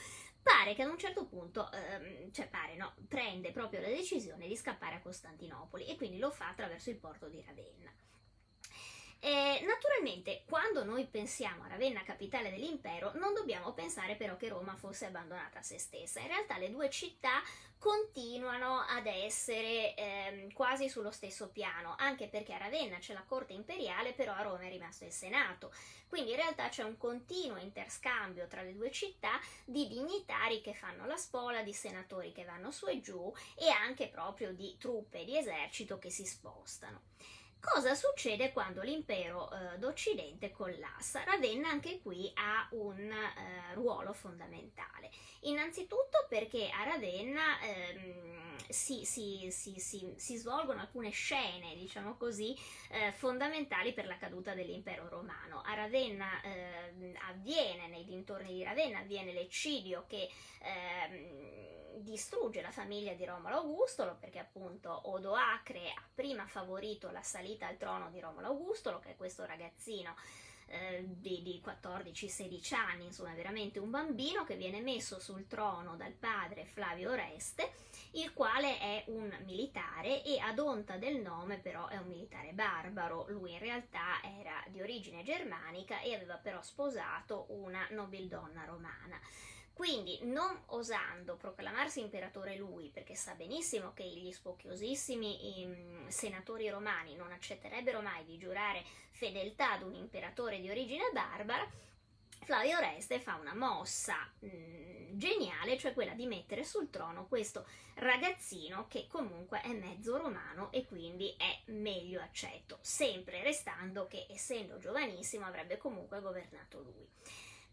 pare che ad un certo punto, ehm, cioè pare no, prende proprio la decisione di scappare a Costantinopoli e quindi lo fa attraverso il porto di Ravenna. Eh, naturalmente, quando noi pensiamo a Ravenna, capitale dell'impero, non dobbiamo pensare però che Roma fosse abbandonata a se stessa. In realtà le due città continuano ad essere eh, quasi sullo stesso piano, anche perché a Ravenna c'è la corte imperiale, però a Roma è rimasto il Senato. Quindi in realtà c'è un continuo interscambio tra le due città di dignitari che fanno la spola, di senatori che vanno su e giù e anche proprio di truppe di esercito che si spostano. Cosa succede quando l'impero eh, d'Occidente collassa? Ravenna anche qui ha un eh, ruolo fondamentale. Innanzitutto perché a Ravenna ehm, si, si, si, si, svolgono alcune scene, diciamo così, eh, fondamentali per la caduta dell'impero romano. A Ravenna ehm, avviene, nei dintorni di Ravenna, avviene l'eccidio che ehm, distrugge la famiglia di Romolo Augustolo perché appunto Odoacre ha prima favorito la salita al trono di Romolo Augustolo, che è questo ragazzino eh, di, di 14-16 anni, insomma veramente un bambino che viene messo sul trono dal padre Flavio Oreste, il quale è un militare e ad onta del nome però è un militare barbaro, lui in realtà era di origine germanica e aveva però sposato una nobildonna romana. Quindi, non osando proclamarsi imperatore lui, perché sa benissimo che gli spocchiosissimi um, senatori romani non accetterebbero mai di giurare fedeltà ad un imperatore di origine barbara, Flavio Oreste fa una mossa mh, mm, geniale, cioè quella di mettere sul trono questo ragazzino che comunque è mezzo romano e quindi è meglio accetto, sempre restando che essendo giovanissimo avrebbe comunque governato lui.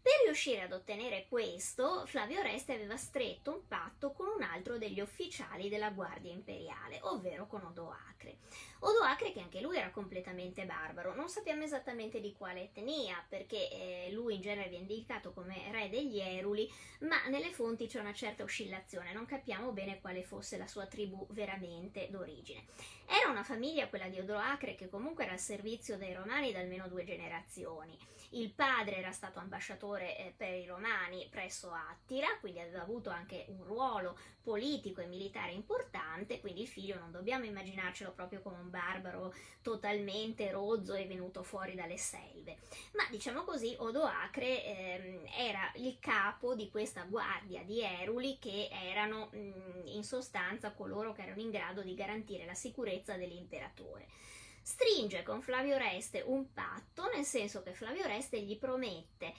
Per riuscire ad ottenere questo, Flavio Oreste aveva stretto un patto con un altro degli ufficiali della Guardia Imperiale, ovvero con Odoacre. Odoacre che anche lui era completamente barbaro, non sappiamo esattamente di quale etnia, perché eh, lui in genere viene indicato come re degli Eruli, ma nelle fonti c'è una certa oscillazione, non capiamo bene quale fosse la sua tribù veramente d'origine. Era una famiglia, quella di Odoacre, che comunque era al servizio dei romani da almeno due generazioni. Il padre era stato ambasciatore eh, per i romani presso Attila, quindi aveva avuto anche un ruolo politico e militare importante, quindi il figlio non dobbiamo immaginarcelo proprio come un barbaro totalmente rozzo e venuto fuori dalle selve. Ma diciamo così, Odoacre ehm, era il capo di questa guardia di Eruli che erano mh, mm, in sostanza coloro che erano in grado di garantire la sicurezza dell'imperatore stringe con Flavio Oreste un patto, nel senso che Flavio Oreste gli promette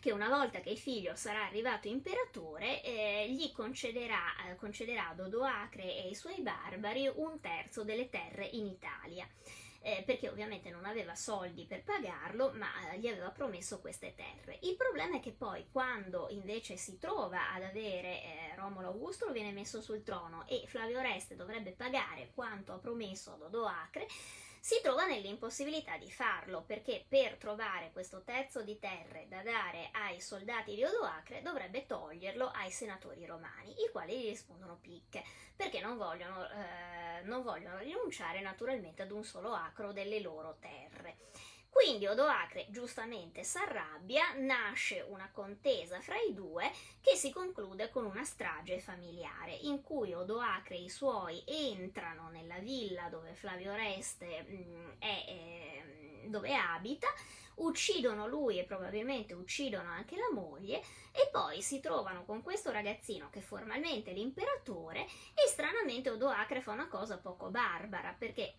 che una volta che il figlio sarà arrivato imperatore eh, gli concederà, eh, concederà ad Odoacre e ai suoi barbari un terzo delle terre in Italia eh, perché ovviamente non aveva soldi per pagarlo, ma eh, gli aveva promesso queste terre. Il problema è che poi quando invece si trova ad avere eh, Romolo Augusto viene messo sul trono e Flavio Oreste dovrebbe pagare quanto ha promesso ad Odoacre, si trova nell'impossibilità di farlo perché per trovare questo terzo di terre da dare ai soldati di Odoacre dovrebbe toglierlo ai senatori romani, i quali gli rispondono picche perché non vogliono, eh, non vogliono rinunciare naturalmente ad un solo acro delle loro terre. Quindi Odoacre giustamente si arrabbia, nasce una contesa fra i due che si conclude con una strage familiare in cui Odoacre e i suoi entrano nella villa dove Flavio Oreste mh, mm, è, eh, dove abita, uccidono lui e probabilmente uccidono anche la moglie e poi si trovano con questo ragazzino che formalmente è l'imperatore e stranamente Odoacre fa una cosa poco barbara perché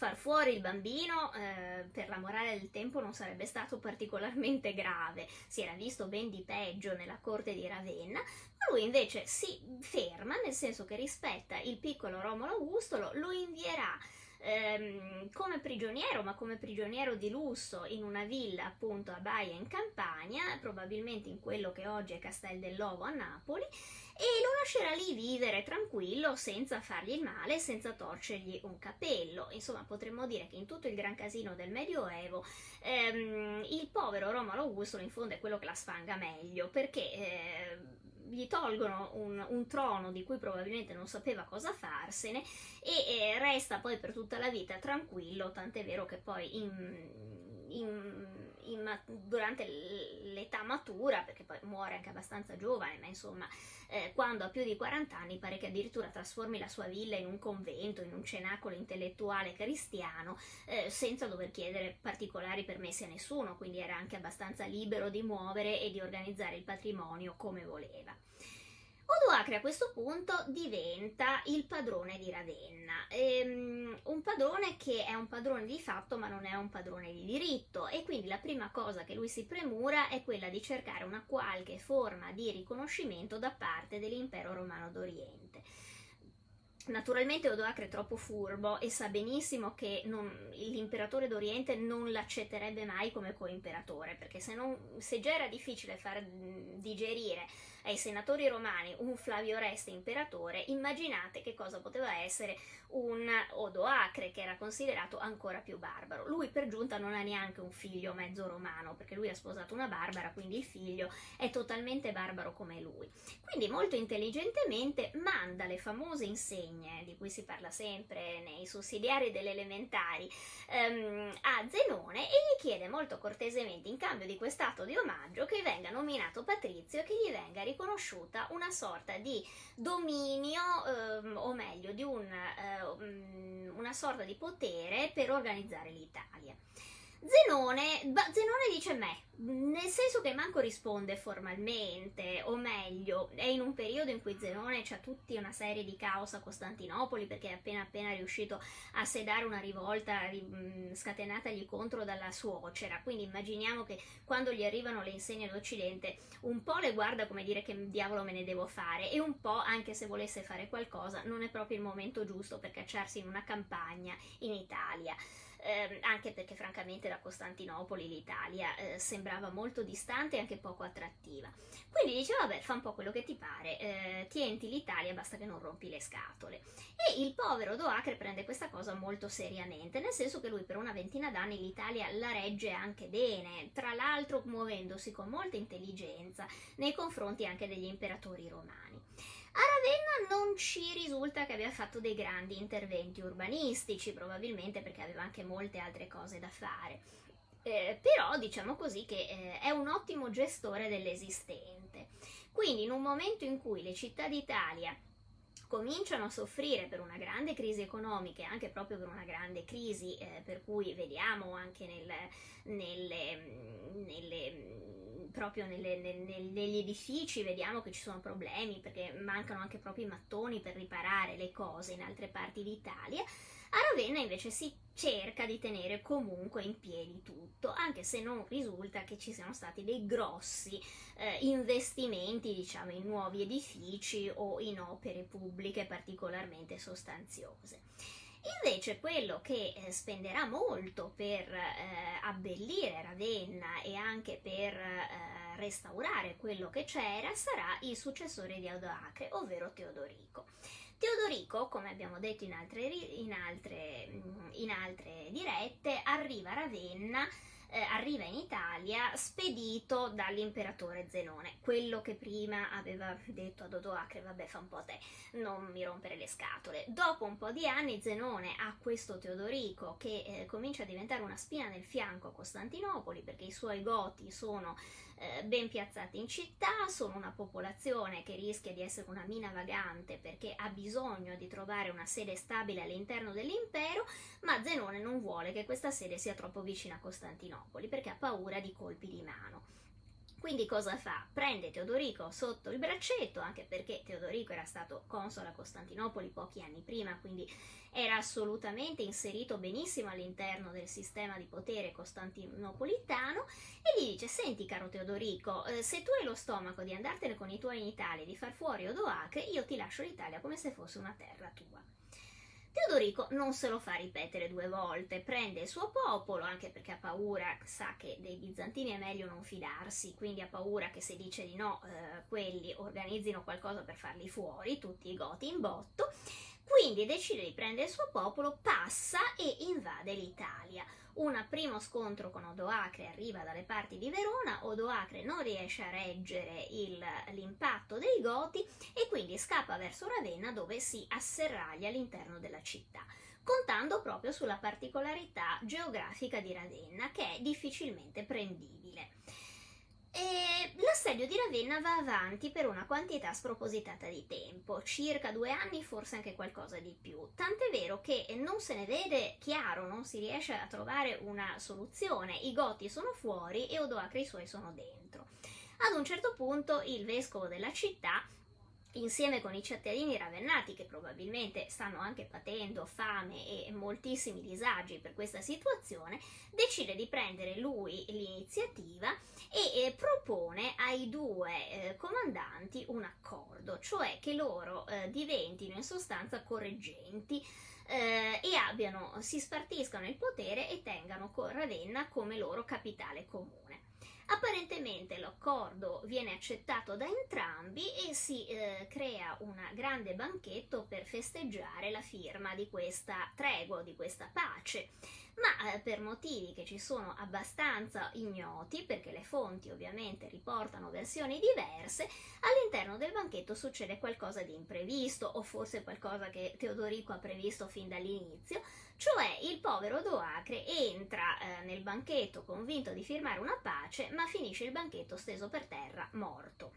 far fuori il bambino eh, per la morale del tempo non sarebbe stato particolarmente grave, si era visto ben di peggio nella corte di Ravenna, ma lui invece si ferma, nel senso che rispetta il piccolo Romolo Augustolo, lo invierà ehm, come prigioniero, ma come prigioniero di lusso in una villa appunto a Baia in Campania, probabilmente in quello che oggi è Castel dell'Ovo a Napoli, e lo lascerà lì vivere tranquillo senza fargli il male, senza torcergli un capello. Insomma, potremmo dire che in tutto il gran casino del Medioevo ehm, il povero Romolo Augusto in fondo è quello che la sfanga meglio, perché eh, gli tolgono un, un, trono di cui probabilmente non sapeva cosa farsene e, e resta poi per tutta la vita tranquillo, tant'è vero che poi in, in in, durante l'età matura, perché poi muore anche abbastanza giovane, ma insomma, eh, quando ha più di 40 anni pare che addirittura trasformi la sua villa in un convento, in un cenacolo intellettuale cristiano, eh, senza dover chiedere particolari permessi a nessuno, quindi era anche abbastanza libero di muovere e di organizzare il patrimonio come voleva. Odoacre a questo punto diventa il padrone di Ravenna, ehm, un padrone che è un padrone di fatto ma non è un padrone di diritto e quindi la prima cosa che lui si premura è quella di cercare una qualche forma di riconoscimento da parte dell'impero romano d'Oriente. Naturalmente Odoacre è troppo furbo e sa benissimo che non, l'imperatore d'Oriente non l'accetterebbe mai come coimperatore, perché se, non, se già era difficile far digerire ai senatori romani un Flavio Reste imperatore, immaginate che cosa poteva essere un Odoacre che era considerato ancora più barbaro. Lui per giunta non ha neanche un figlio mezzo romano, perché lui ha sposato una barbara, quindi il figlio è totalmente barbaro come lui. Quindi molto intelligentemente manda le famose insegne di cui si parla sempre nei sussidiari delle elementari ehm, a Zenone e gli chiede molto cortesemente in cambio di quest'atto di omaggio che venga nominato patrizio e che gli venga riconosciuta una sorta di dominio, ehm, o meglio, di un, eh, una sorta di potere per organizzare l'Italia. Zenone, Zenone dice me, nel senso che manco risponde formalmente, o meglio, è in un periodo in cui Zenone ha tutta una serie di caos a Costantinopoli perché è appena appena riuscito a sedare una rivolta scatenatagli contro dalla suocera, quindi immaginiamo che quando gli arrivano le insegne d'Occidente un po' le guarda come dire che diavolo me ne devo fare e un po' anche se volesse fare qualcosa non è proprio il momento giusto per cacciarsi in una campagna in Italia eh, anche perché francamente da Costantinopoli l'Italia eh, sembrava molto distante e anche poco attrattiva. Quindi dice vabbè fa un po' quello che ti pare, eh, tienti l'Italia basta che non rompi le scatole. E il povero Doacre prende questa cosa molto seriamente, nel senso che lui per una ventina d'anni l'Italia la regge anche bene, tra l'altro muovendosi con molta intelligenza nei confronti anche degli imperatori romani. A Ravenna non ci risulta che abbia fatto dei grandi interventi urbanistici, probabilmente perché aveva anche molte altre cose da fare. Eh, però diciamo così che eh, è un ottimo gestore dell'esistente. Quindi in un momento in cui le città d'Italia cominciano a soffrire per una grande crisi economica e anche proprio per una grande crisi eh, per cui vediamo anche nel, nelle, nelle proprio nelle, nelle, negli edifici vediamo che ci sono problemi perché mancano anche proprio i mattoni per riparare le cose in altre parti d'Italia. A Ravenna invece si cerca di tenere comunque in piedi tutto, anche se non risulta che ci siano stati dei grossi eh, investimenti, diciamo, in nuovi edifici o in opere pubbliche particolarmente sostanziose. Invece quello che eh, spenderà molto per eh, abbellire Ravenna e anche per eh, restaurare quello che c'era sarà il successore di Odoacre, ovvero Teodorico. Teodorico, come abbiamo detto in altre, in altre, in altre dirette, arriva a Ravenna eh, arriva in Italia spedito dall'imperatore Zenone, quello che prima aveva detto ad Odoacre, vabbè fa un po' te, non mi rompere le scatole. Dopo un po' di anni Zenone ha questo Teodorico che eh, comincia a diventare una spina nel fianco a Costantinopoli perché i suoi goti sono eh, ben piazzati in città, sono una popolazione che rischia di essere una mina vagante perché ha bisogno di trovare una sede stabile all'interno dell'impero, ma Zenone non vuole che questa sede sia troppo vicina a Costantinopoli perché ha paura di colpi di mano. Quindi cosa fa? Prende Teodorico sotto il braccetto, anche perché Teodorico era stato console a Costantinopoli pochi anni prima, quindi era assolutamente inserito benissimo all'interno del sistema di potere costantinopolitano e gli dice senti caro Teodorico eh, se tu hai lo stomaco di andartene con i tuoi in Italia e di far fuori Odoacre io ti lascio l'Italia come se fosse una terra tua Teodorico non se lo fa ripetere due volte, prende il suo popolo, anche perché ha paura, sa che dei bizantini è meglio non fidarsi, quindi ha paura che se dice di no, eh, quelli organizzino qualcosa per farli fuori, tutti i goti in botto, quindi decide di prendere il suo popolo, passa e invade l'Italia. Un primo scontro con Odoacre arriva dalle parti di Verona, Odoacre non riesce a reggere il, l'impatto dei Goti e quindi scappa verso Ravenna dove si asserraglia all'interno della città contando proprio sulla particolarità geografica di Ravenna che è difficilmente prendibile. E l'assedio di Ravenna va avanti per una quantità spropositata di tempo, circa due anni, forse anche qualcosa di più. Tant'è vero che non se ne vede chiaro, non si riesce a trovare una soluzione. I Goti sono fuori e Odoacre i suoi sono dentro. Ad un certo punto il vescovo della città insieme con i cittadini ravennati che probabilmente stanno anche patendo fame e moltissimi disagi per questa situazione, decide di prendere lui l'iniziativa e eh, propone ai due eh, comandanti un accordo, cioè che loro eh, diventino in sostanza correggenti eh, e abbiano, si spartiscano il potere e tengano Ravenna come loro capitale comune. Apparentemente l'accordo viene accettato da entrambi e si eh, crea un grande banchetto per festeggiare la firma di questa tregua, di questa pace ma eh, per motivi che ci sono abbastanza ignoti, perché le fonti ovviamente riportano versioni diverse, all'interno del banchetto succede qualcosa di imprevisto o forse qualcosa che Teodorico ha previsto fin dall'inizio, cioè il povero Doacre entra eh, nel banchetto convinto di firmare una pace, ma finisce il banchetto steso per terra morto.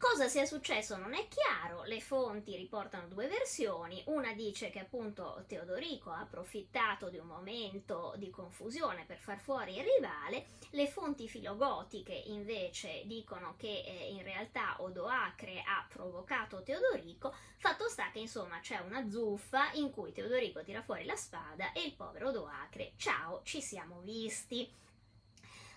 Cosa sia successo non è chiaro, le fonti riportano due versioni, una dice che appunto Teodorico ha approfittato di un momento di confusione per far fuori il rivale, le fonti filogotiche invece dicono che eh, in realtà Odoacre ha provocato Teodorico, fatto sta che insomma c'è una zuffa in cui Teodorico tira fuori la spada e il povero Odoacre, ciao, ci siamo visti.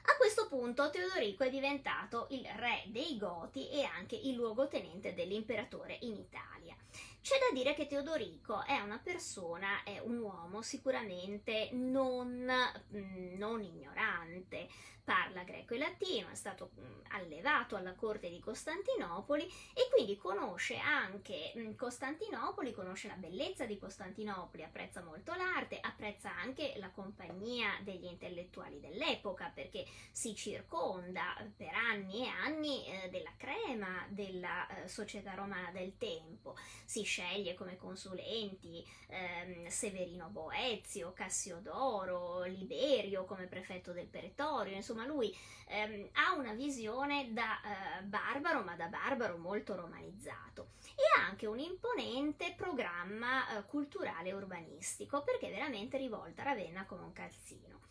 A questo punto Teodorico è diventato il re dei Goti e anche il luogotenente dell'imperatore in Italia. C'è da dire che Teodorico è una persona, è un uomo sicuramente non, mm, non ignorante, parla greco e latino, è stato mm, allevato alla corte di Costantinopoli e quindi conosce anche mm, Costantinopoli, conosce la bellezza di Costantinopoli, apprezza molto l'arte, apprezza anche la compagnia degli intellettuali dell'epoca perché si circonda per anni e anni eh, della crema della eh, società romana del tempo. Si sceglie come consulenti ehm, Severino Boezio, Cassiodoro, Liberio come prefetto del Peretorio, insomma lui ehm, ha una visione da eh, barbaro, ma da barbaro molto romanizzato e ha anche un imponente programma eh, culturale e urbanistico perché veramente rivolta Ravenna come un calzino.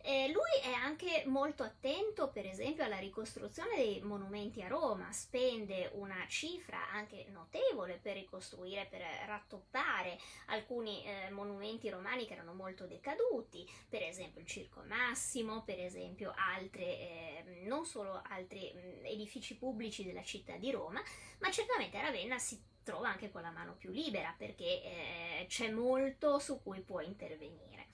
Eh, lui è anche molto attento, per esempio, alla ricostruzione dei monumenti a Roma, spende una cifra anche notevole per ricostruire, per rattoppare alcuni eh, monumenti romani che erano molto decaduti, per esempio il Circo Massimo, per esempio altre, eh, non solo altri mh, mm, edifici pubblici della città di Roma, ma certamente a Ravenna si trova anche con la mano più libera perché eh, c'è molto su cui può intervenire.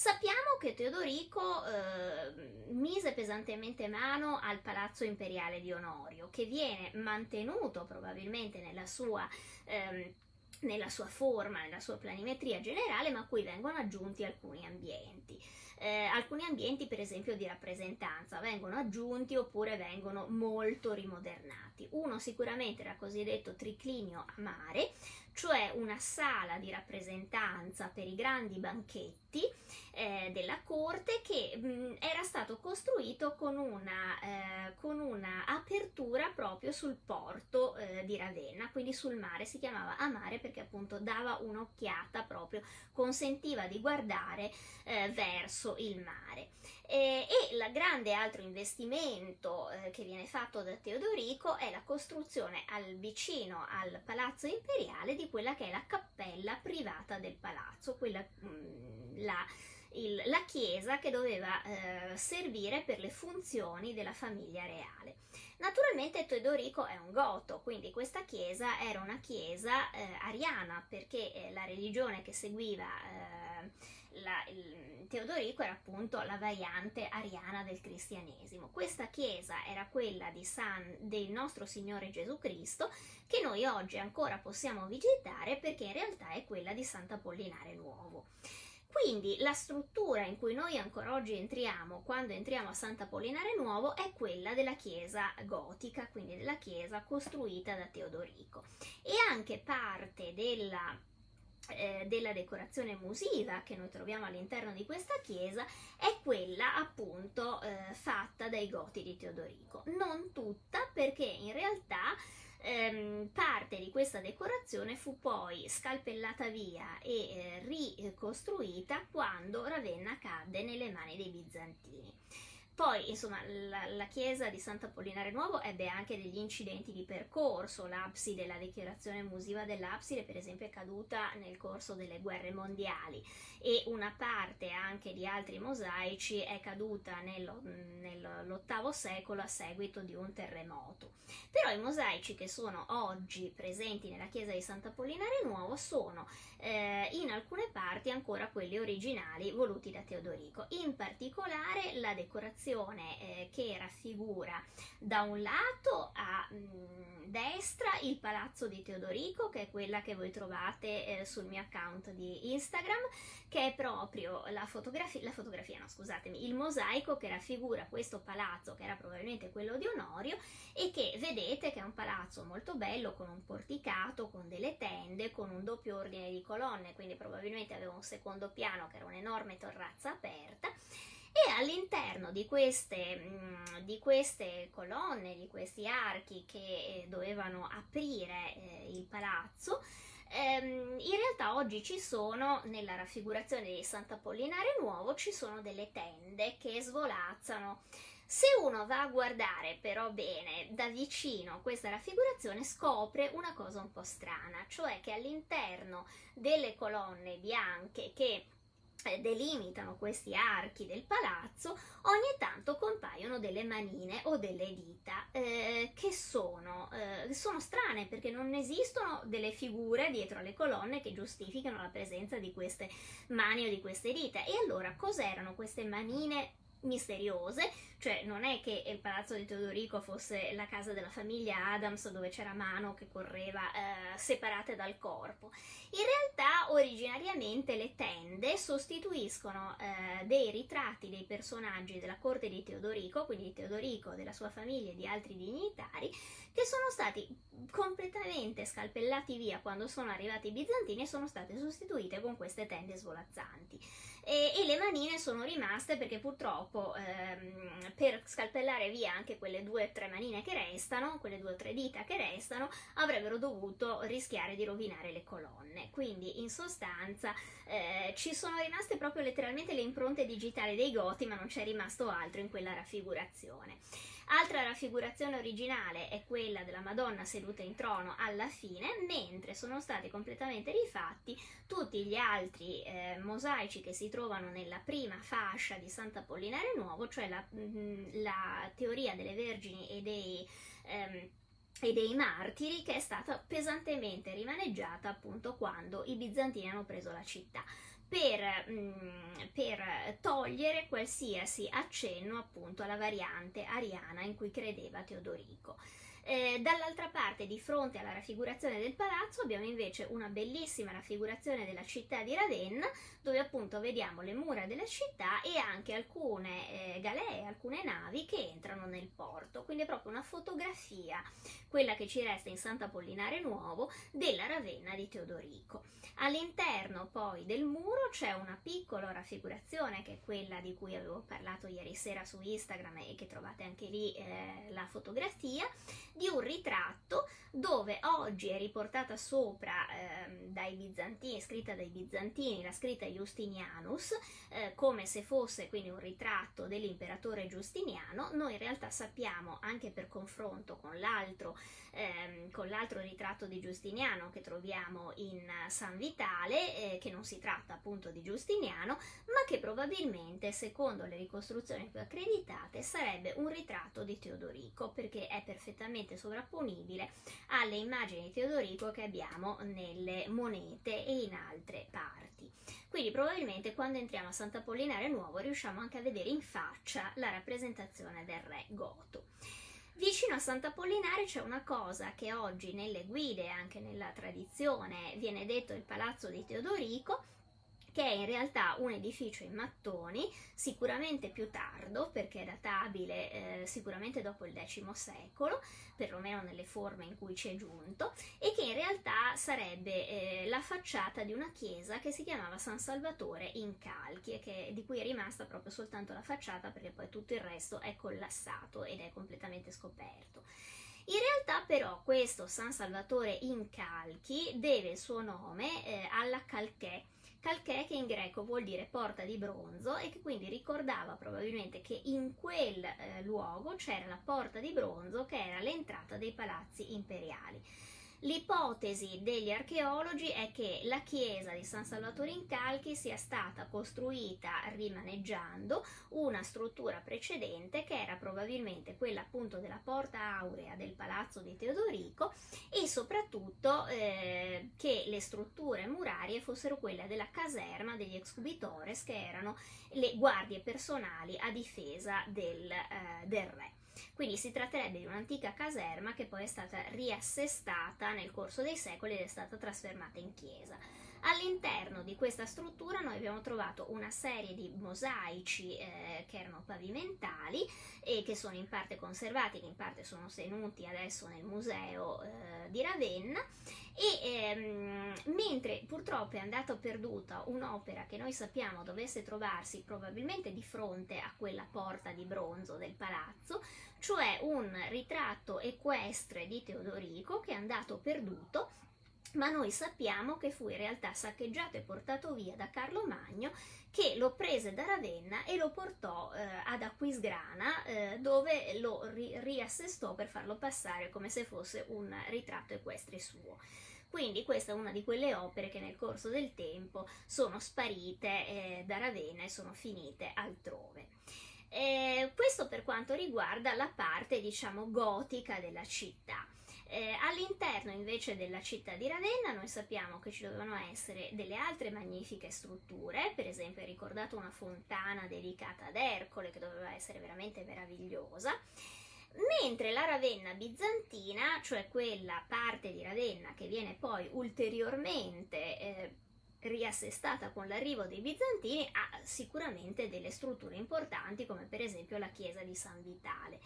Sappiamo che Teodorico eh, mise pesantemente mano al palazzo imperiale di Onorio, che viene mantenuto probabilmente nella sua, ehm, nella sua forma, nella sua planimetria generale, ma a cui vengono aggiunti alcuni ambienti. Eh, alcuni ambienti, per esempio, di rappresentanza vengono aggiunti oppure vengono molto rimodernati. Uno sicuramente era cosiddetto triclinio a mare, cioè una sala di rappresentanza per i grandi banchetti eh, della corte che mh, era stato costruito con una, eh, con una, apertura proprio sul porto eh, di Ravenna, quindi sul mare, si chiamava a mare perché appunto dava un'occhiata proprio, consentiva di guardare eh, verso il mare. e il grande altro investimento eh, che viene fatto da Teodorico è la costruzione al, vicino al palazzo imperiale di quella che è la cappella privata del palazzo, quella, mm, la, il, la chiesa che doveva eh, servire per le funzioni della famiglia reale. Naturalmente Teodorico è un goto, quindi questa chiesa era una chiesa eh, ariana perché eh, la religione che seguiva eh, la, il, Teodorico era appunto la variante ariana del cristianesimo. Questa chiesa era quella San, del nostro Signore Gesù Cristo che noi oggi ancora possiamo visitare perché in realtà è quella di Sant'Apollinare Nuovo. Quindi la struttura in cui noi ancora oggi entriamo quando entriamo a Sant'Apollinare Nuovo è quella della chiesa gotica, quindi della chiesa costruita da Teodorico. E anche parte della eh, della decorazione musiva che noi troviamo all'interno di questa chiesa è quella appunto eh, fatta dai goti di Teodorico. Non tutta perché in realtà ehm, parte di questa decorazione fu poi scalpellata via e eh, ricostruita quando Ravenna cadde nelle mani dei bizantini. Poi, insomma, la, la, chiesa di Sant'Apollinare Nuovo ebbe anche degli incidenti di percorso. L'abside, la decorazione musiva dell'abside, per esempio, è caduta nel corso delle guerre mondiali e una parte anche di altri mosaici è caduta nello, nell'VIII secolo a seguito di un terremoto. Però i mosaici che sono oggi presenti nella chiesa di Sant'Apollinare Nuovo sono eh, in alcune parti ancora quelli originali voluti da Teodorico. In particolare la decorazione eh, che raffigura da un lato a mh, mm, destra il palazzo di Teodorico, che è quella che voi trovate eh, sul mio account di Instagram, che è proprio la fotografia, la fotografia, no scusatemi, il mosaico che raffigura questo palazzo, che era probabilmente quello di Onorio, e che vedete che è un palazzo molto bello, con un porticato, con delle tende, con un doppio ordine di colonne, quindi probabilmente aveva un secondo piano che era un'enorme terrazza aperta e all'interno di queste, mm, di queste colonne, di questi archi che eh, dovevano aprire eh, il palazzo, ehm, in realtà oggi ci sono, nella raffigurazione di Sant'Apollinare Nuovo, ci sono delle tende che svolazzano. Se uno va a guardare però bene da vicino questa raffigurazione scopre una cosa un po' strana, cioè che all'interno delle colonne bianche che delimitano questi archi del palazzo, ogni tanto compaiono delle manine o delle dita eh, che sono, eh, sono, strane perché non esistono delle figure dietro alle colonne che giustificano la presenza di queste mani o di queste dita. E allora cos'erano queste manine misteriose, cioè non è che il palazzo di Teodorico fosse la casa della famiglia Adams dove c'era mano che correva eh, separate dal corpo. In realtà originariamente le tende sostituiscono eh, dei ritratti dei personaggi della corte di Teodorico, quindi di Teodorico, della sua famiglia e di altri dignitari, che sono stati completamente scalpellati via quando sono arrivati i bizantini e sono state sostituite con queste tende svolazzanti e, e le manine sono rimaste perché purtroppo ehm, per scalpellare via anche quelle due o tre manine che restano, quelle due o tre dita che restano, avrebbero dovuto rischiare di rovinare le colonne. Quindi in sostanza eh, ci sono rimaste proprio letteralmente le impronte digitali dei goti, ma non c'è rimasto altro in quella raffigurazione. Altra raffigurazione originale è quella della Madonna seduta in trono alla fine, mentre sono stati completamente rifatti tutti gli altri eh, mosaici che si trovano nella prima fascia di Sant'Apollinare Nuovo, cioè la, mm, la teoria delle vergini e dei... Ehm, e dei martiri che è stata pesantemente rimaneggiata appunto quando i bizantini hanno preso la città per, mh, mm, per, togliere qualsiasi accenno appunto alla variante ariana in cui credeva Teodorico. Eh, dall'altra parte, di fronte alla raffigurazione del palazzo, abbiamo invece una bellissima raffigurazione della città di Ravenna, dove appunto vediamo le mura della città e anche alcune eh, galee, alcune navi che entrano nel porto. Quindi è proprio una fotografia, quella che ci resta in Sant'Apollinare Nuovo, della Ravenna di Teodorico. All'interno poi del muro c'è una piccola raffigurazione che è quella di cui avevo parlato ieri sera su Instagram e che trovate anche lì eh, la fotografia di un ritratto dove oggi è riportata sopra eh, dai bizantini, scritta dai bizantini, la scritta Justinianus, eh, come se fosse quindi un ritratto dell'imperatore Giustiniano. Noi in realtà sappiamo anche per confronto con l'altro, ehm, con l'altro ritratto di Giustiniano che troviamo in San Vitale, eh, che non si tratta appunto di Giustiniano, ma che probabilmente, secondo le ricostruzioni più accreditate, sarebbe un ritratto di Teodorico, perché è perfettamente sovrapponibile alle immagini di Teodorico che abbiamo nelle monete e in altre parti. Quindi probabilmente quando entriamo a Sant'Apollinare Nuovo riusciamo anche a vedere in faccia la rappresentazione del re Goto. Vicino a Sant'Apollinare c'è una cosa che oggi nelle guide anche nella tradizione viene detto il palazzo di Teodorico, che è in realtà un edificio in mattoni, sicuramente più tardo perché è databile eh, sicuramente dopo il X secolo, perlomeno nelle forme in cui ci è giunto, e che in realtà sarebbe eh, la facciata di una chiesa che si chiamava San Salvatore in calchi e di cui è rimasta proprio soltanto la facciata perché poi tutto il resto è collassato ed è completamente scoperto. In realtà però questo San Salvatore in calchi deve il suo nome eh, alla Calchè, calché che in greco vuol dire porta di bronzo e che quindi ricordava probabilmente che in quel eh, luogo c'era la porta di bronzo che era l'entrata dei palazzi imperiali. L'ipotesi degli archeologi è che la chiesa di San Salvatore in Calchi sia stata costruita rimaneggiando una struttura precedente che era probabilmente quella appunto della porta aurea del palazzo di Teodorico e soprattutto eh, che le strutture murarie fossero quelle della caserma degli excubitores che erano le guardie personali a difesa del, eh, del re. Quindi si tratterebbe di un'antica caserma che poi è stata riassestata nel corso dei secoli ed è stata trasformata in chiesa. All'interno di questa struttura noi abbiamo trovato una serie di mosaici eh, che erano pavimentali e che sono in parte conservati, che in parte sono tenuti adesso nel museo eh, di Ravenna. E ehm, mentre purtroppo è andata perduta un'opera che noi sappiamo dovesse trovarsi probabilmente di fronte a quella porta di bronzo del palazzo, cioè un ritratto equestre di Teodorico che è andato perduto ma noi sappiamo che fu in realtà saccheggiato e portato via da Carlo Magno che lo prese da Ravenna e lo portò eh, ad Aquisgrana eh, dove lo ri- riassestò per farlo passare come se fosse un ritratto equestre suo. Quindi questa è una di quelle opere che nel corso del tempo sono sparite eh, da Ravenna e sono finite altrove. Eh, questo per quanto riguarda la parte, diciamo, gotica della città. Eh, all'interno invece della città di Ravenna noi sappiamo che ci dovevano essere delle altre magnifiche strutture, per esempio è ricordata una fontana dedicata ad Ercole che doveva essere veramente meravigliosa, mentre la Ravenna bizantina, cioè quella parte di Ravenna che viene poi ulteriormente eh, riassestata con l'arrivo dei bizantini, ha sicuramente delle strutture importanti come per esempio la chiesa di San Vitale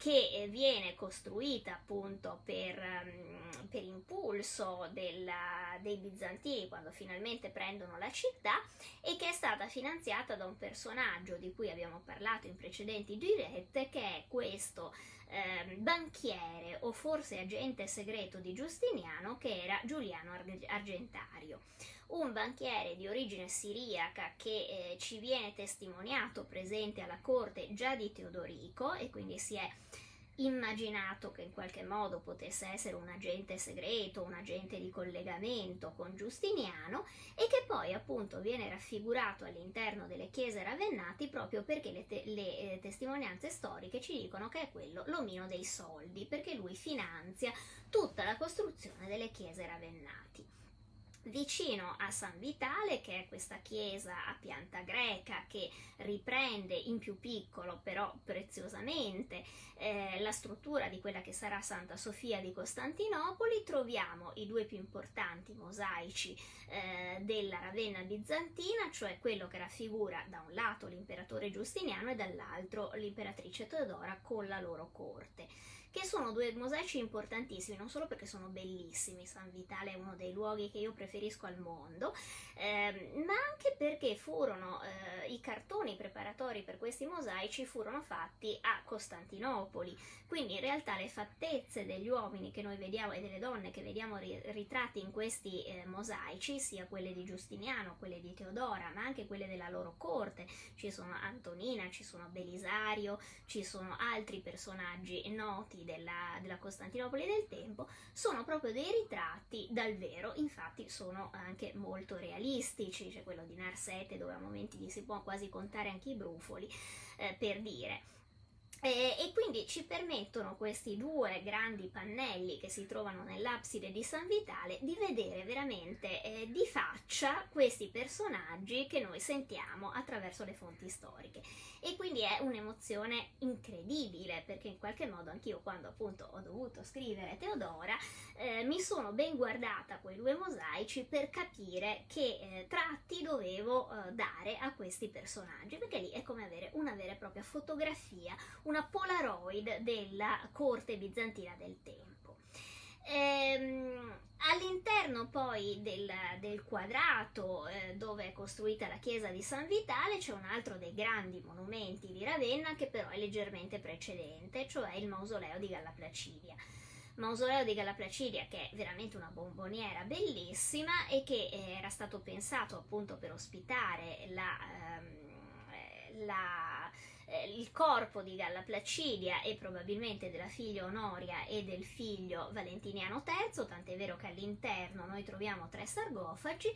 che eh, viene costruita appunto per, mm, per impulso della, dei bizantini quando finalmente prendono la città e che è stata finanziata da un personaggio di cui abbiamo parlato in precedenti dirette che è questo eh, banchiere o forse agente segreto di Giustiniano che era Giuliano Argentario. Un banchiere di origine siriaca che eh, ci viene testimoniato presente alla corte già di Teodorico e quindi si è immaginato che in qualche modo potesse essere un agente segreto, un agente di collegamento con Giustiniano e che poi appunto viene raffigurato all'interno delle chiese ravennati proprio perché le, te- le eh, testimonianze storiche ci dicono che è quello l'omino dei soldi, perché lui finanzia tutta la costruzione delle chiese ravennati vicino a San Vitale, che è questa chiesa a pianta greca che riprende in più piccolo, però preziosamente, eh, la struttura di quella che sarà Santa Sofia di Costantinopoli, troviamo i due più importanti mosaici eh, della Ravenna bizantina, cioè quello che raffigura da un lato l'imperatore Giustiniano e dall'altro l'imperatrice Teodora con la loro corte che sono due mosaici importantissimi, non solo perché sono bellissimi, San Vitale è uno dei luoghi che io preferisco al mondo, ehm, ma anche perché furono eh, i cartoni preparatori per questi mosaici furono fatti a Costantinopoli, quindi in realtà le fattezze degli uomini che noi vediamo e delle donne che vediamo ritratti in questi eh, mosaici, sia quelle di Giustiniano, quelle di Teodora, ma anche quelle della loro corte, ci sono Antonina, ci sono Belisario, ci sono altri personaggi noti della, della Costantinopoli del tempo, sono proprio dei ritratti dal vero, infatti sono anche molto realistici, c'è quello di Narsete dove a momenti gli si può quasi contare anche i brufoli, eh, per dire. E, e, quindi ci permettono questi due grandi pannelli che si trovano nell'abside di San Vitale di vedere veramente eh, di faccia questi personaggi che noi sentiamo attraverso le fonti storiche. E quindi è un'emozione incredibile perché in qualche modo anch'io quando appunto ho dovuto scrivere Teodora eh, mi sono ben guardata quei due mosaici per capire che eh, tratti dovevo eh, dare a questi personaggi perché lì è come avere una vera e propria fotografia, una polaroid della corte bizantina del tempo. Ehm, all'interno poi del, del quadrato eh, dove è costruita la chiesa di San Vitale c'è un altro dei grandi monumenti di Ravenna che però è leggermente precedente, cioè il mausoleo di Galla Placidia mausoleo di Galla Placidia che è veramente una bomboniera bellissima e che eh, era stato pensato appunto per ospitare la, ehm, la eh, il corpo di Galla Placidia e probabilmente della figlia Onoria e del figlio Valentiniano III, tant'è vero che all'interno noi troviamo tre sarcofagi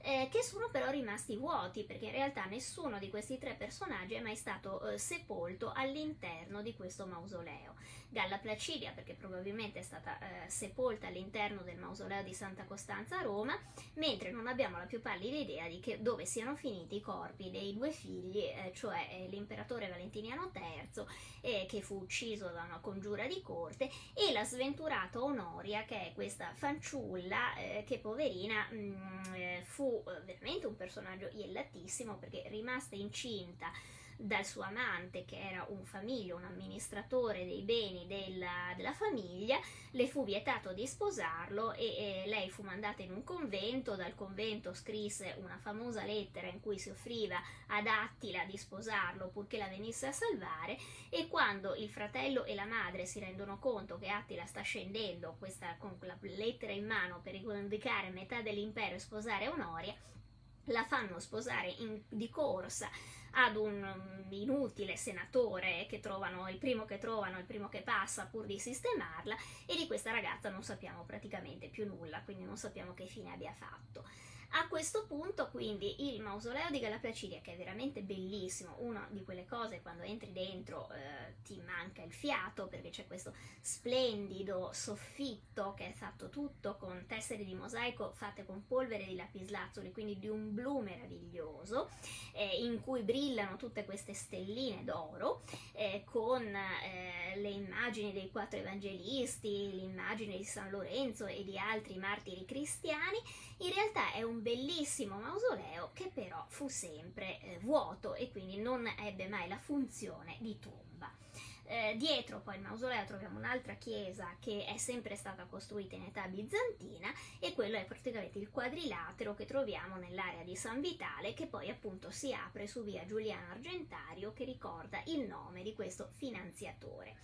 eh, che sono però rimasti vuoti perché in realtà nessuno di questi tre personaggi è mai stato eh, sepolto all'interno di questo mausoleo. Galla Placidia perché probabilmente è stata eh, sepolta all'interno del mausoleo di Santa Costanza a Roma, mentre non abbiamo la più pallida idea di che, dove siano finiti i corpi dei due figli, eh, cioè eh, l'imperatore Valentiniano III eh, che fu ucciso da una congiura di corte e la sventurata Onoria che è questa fanciulla eh, che poverina mh, mm, fu veramente un personaggio iellatissimo perché rimasta incinta dal suo amante che era un famiglio, un amministratore dei beni della, della famiglia, le fu vietato di sposarlo e, e, lei fu mandata in un convento, dal convento scrisse una famosa lettera in cui si offriva ad Attila di sposarlo purché la venisse a salvare. E quando il fratello e la madre si rendono conto che Attila sta scendendo questa, con la lettera in mano per rivendicare metà dell'impero e sposare Onoria, la fanno sposare in, di corsa ad un inutile senatore che trovano il primo che trovano, il primo che passa pur di sistemarla e di questa ragazza non sappiamo praticamente più nulla, quindi non sappiamo che fine abbia fatto. A questo punto, quindi, il mausoleo di Galaplacidia, che è veramente bellissimo, una di quelle cose quando entri dentro eh, ti manca il fiato perché c'è questo splendido soffitto che è fatto tutto con tessere di mosaico fatte con polvere di lapislazzuli, quindi di un blu meraviglioso, eh, in cui brillano tutte queste stelline d'oro, eh, con eh, le immagini dei quattro evangelisti, l'immagine di San Lorenzo e di altri martiri cristiani. In realtà è un bellissimo mausoleo che però fu sempre eh, vuoto e quindi non ebbe mai la funzione di tomba. Eh, dietro poi il mausoleo troviamo un'altra chiesa che è sempre stata costruita in età bizantina e quello è praticamente il quadrilatero che troviamo nell'area di San Vitale che poi appunto si apre su via Giuliano Argentario che ricorda il nome di questo finanziatore.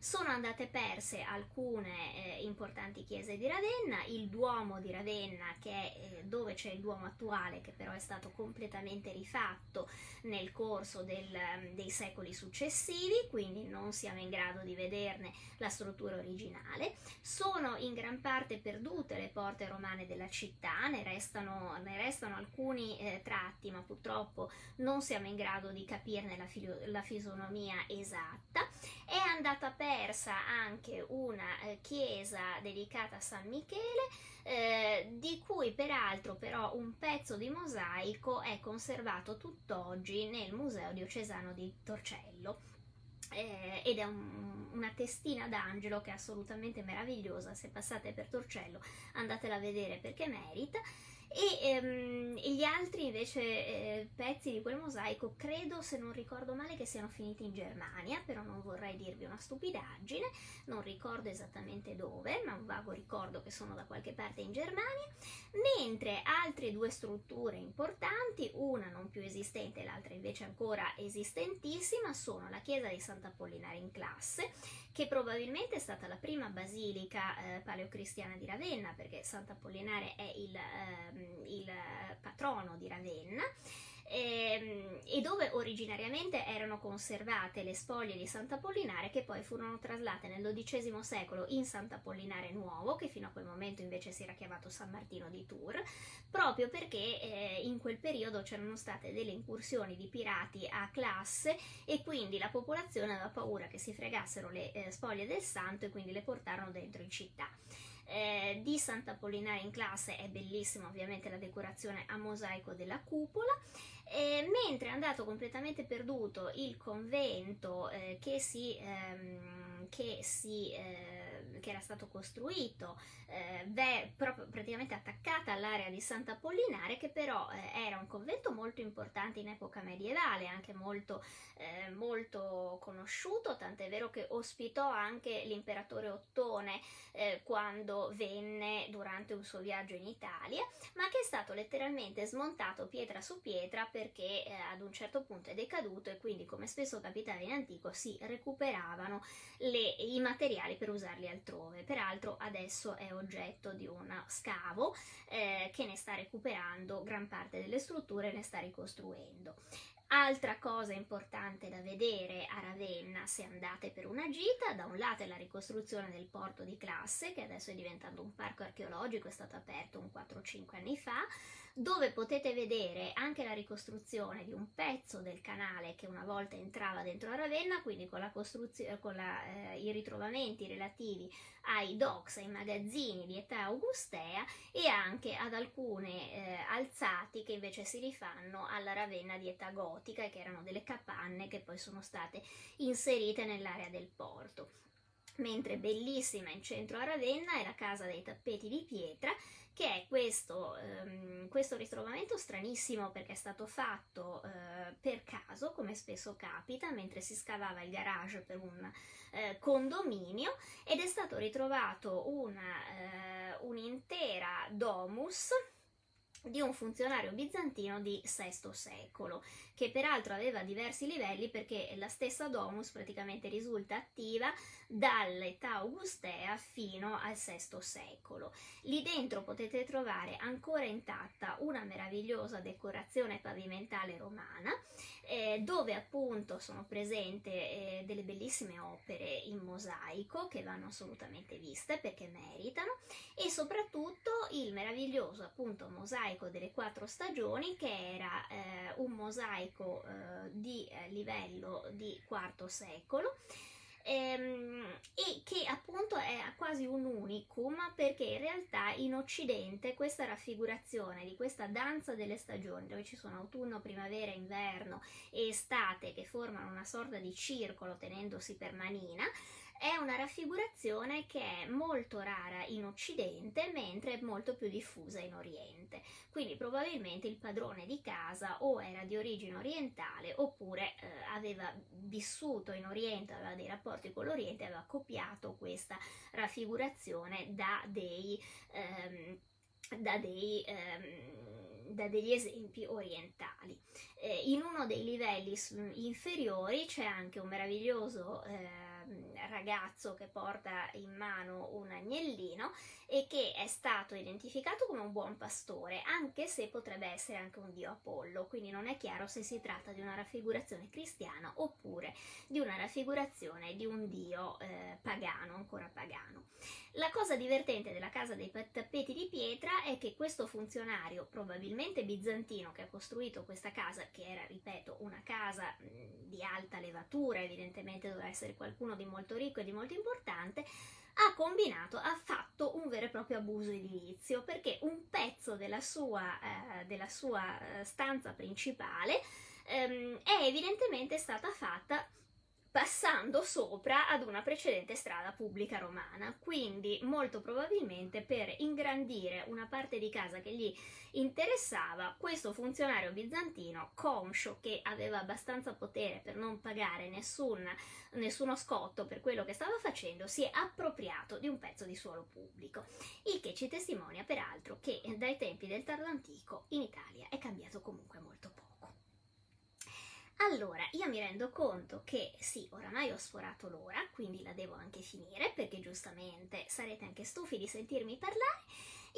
Sono andate perse alcune eh, importanti chiese di Ravenna, il Duomo di Ravenna che è eh, dove c'è il Duomo attuale che però è stato completamente rifatto nel corso del, mm, dei secoli successivi, quindi non siamo in grado di vederne la struttura originale. Sono in gran parte perdute le porte romane della città, ne restano, ne restano alcuni eh, tratti, ma purtroppo non siamo in grado di capirne la, la fisonomia esatta. È andata persa anche una eh, chiesa dedicata a San Michele, eh, di cui peraltro però un pezzo di mosaico è conservato tutt'oggi nel Museo Diocesano di Torcello. Eh, ed è un, una testina d'angelo che è assolutamente meravigliosa. Se passate per Torcello andatela a vedere perché merita e ehm, gli altri invece eh, pezzi di quel mosaico credo se non ricordo male che siano finiti in Germania però non vorrei dirvi una stupidaggine non ricordo esattamente dove ma un vago ricordo che sono da qualche parte in Germania mentre altre due strutture importanti una non più esistente l'altra invece ancora esistentissima sono la chiesa di Sant'Apollinare in classe che probabilmente è stata la prima basilica eh, paleocristiana di Ravenna, perché Sant'Apollinare è il, ehm, il patrono di Ravenna ehm, e dove originariamente erano conservate le spoglie di Sant'Apollinare che poi furono traslate nel XII secolo in Sant'Apollinare Nuovo, che fino a quel momento invece si era chiamato San Martino di Tours, proprio perché eh, in quel periodo c'erano state delle incursioni di pirati a classe e quindi la popolazione aveva paura che si fregassero le eh, spoglie del santo e quindi le portarono dentro in città. Eh, di Sant'Apollinare in classe è bellissima ovviamente la decorazione a mosaico della cupola eh, mentre è andato completamente perduto il convento eh, che si, ehm, che si eh, che era stato costruito eh, beh, proprio praticamente attaccata all'area di Sant'Apollinare, che però eh, era un convento molto importante in epoca medievale, anche molto, eh, molto conosciuto, tant'è vero che ospitò anche l'imperatore Ottone eh, quando venne durante un suo viaggio in Italia, ma che è stato letteralmente smontato pietra su pietra perché eh, ad un certo punto è decaduto e quindi come spesso capitava in antico si recuperavano le i materiali per usarli altrove. Peraltro adesso è oggetto di un scavo eh, che ne sta recuperando gran parte delle strutture e ne sta ricostruendo. Altra cosa importante da vedere a Ravenna se andate per una gita, da un lato è la ricostruzione del porto di classe, che adesso è diventato un parco archeologico, è stato aperto un 4-5 anni fa, dove potete vedere anche la ricostruzione di un pezzo del canale che una volta entrava dentro a Ravenna, quindi con, la con la, eh, i ritrovamenti relativi ai docks, ai magazzini di età augustea e anche ad alcune eh, alzati che invece si rifanno alla Ravenna di età gotica e che erano delle capanne che poi sono state inserite nell'area del porto. Mentre bellissima in centro a Ravenna è la casa dei tappeti di pietra che è questo, um, questo ritrovamento stranissimo perché è stato fatto uh, per caso, come spesso capita, mentre si scavava il garage per un uh, condominio ed è stato ritrovato una, uh, un'intera domus di un funzionario bizantino di VI secolo, che peraltro aveva diversi livelli perché la stessa domus praticamente risulta attiva dall'età augustea fino al VI secolo. Lì dentro potete trovare ancora intatta una meravigliosa decorazione pavimentale romana, eh, dove appunto sono presenti eh, delle bellissime opere in mosaico che vanno assolutamente viste perché meritano e soprattutto il meraviglioso appunto mosaico delle quattro stagioni che era eh, un mosaico eh, di eh, livello di IV secolo ehm, e che appunto è quasi un unicum perché in realtà in Occidente questa raffigurazione di questa danza delle stagioni dove ci sono autunno, primavera, inverno e estate che formano una sorta di circolo tenendosi per manina è una raffigurazione che è molto rara in Occidente, mentre è molto più diffusa in Oriente. Quindi probabilmente il padrone di casa o era di origine orientale oppure eh, aveva vissuto in Oriente, aveva dei rapporti con l'Oriente, aveva copiato questa raffigurazione da dei, ehm, da dei ehm, da degli esempi orientali. Eh, in uno dei livelli inferiori c'è anche un meraviglioso eh, ragazzo che porta in mano un agnellino e che è stato identificato come un buon pastore, anche se potrebbe essere anche un dio Apollo, quindi non è chiaro se si tratta di una raffigurazione cristiana oppure di una raffigurazione di un dio eh, pagano, ancora pagano. La cosa divertente della casa dei tappeti di pietra è che questo funzionario, probabilmente bizantino, che ha costruito questa casa, che era, ripeto, una casa di alta levatura, evidentemente doveva essere qualcuno di molto ricco e di molto importante, ha combinato, ha fatto un vero e proprio abuso edilizio perché un pezzo della sua, eh, della sua eh, stanza principale ehm, è evidentemente stata fatta passando sopra ad una precedente strada pubblica romana, quindi molto probabilmente per ingrandire una parte di casa che gli interessava, questo funzionario bizantino, conscio che aveva abbastanza potere per non pagare nessun, nessuno scotto per quello che stava facendo, si è appropriato di un pezzo di suolo pubblico, il che ci testimonia peraltro che dai tempi del tardo antico in Italia è cambiato comunque molto poco. Allora, io mi rendo conto che sì, oramai ho sforato l'ora, quindi la devo anche finire perché giustamente sarete anche stufi di sentirmi parlare.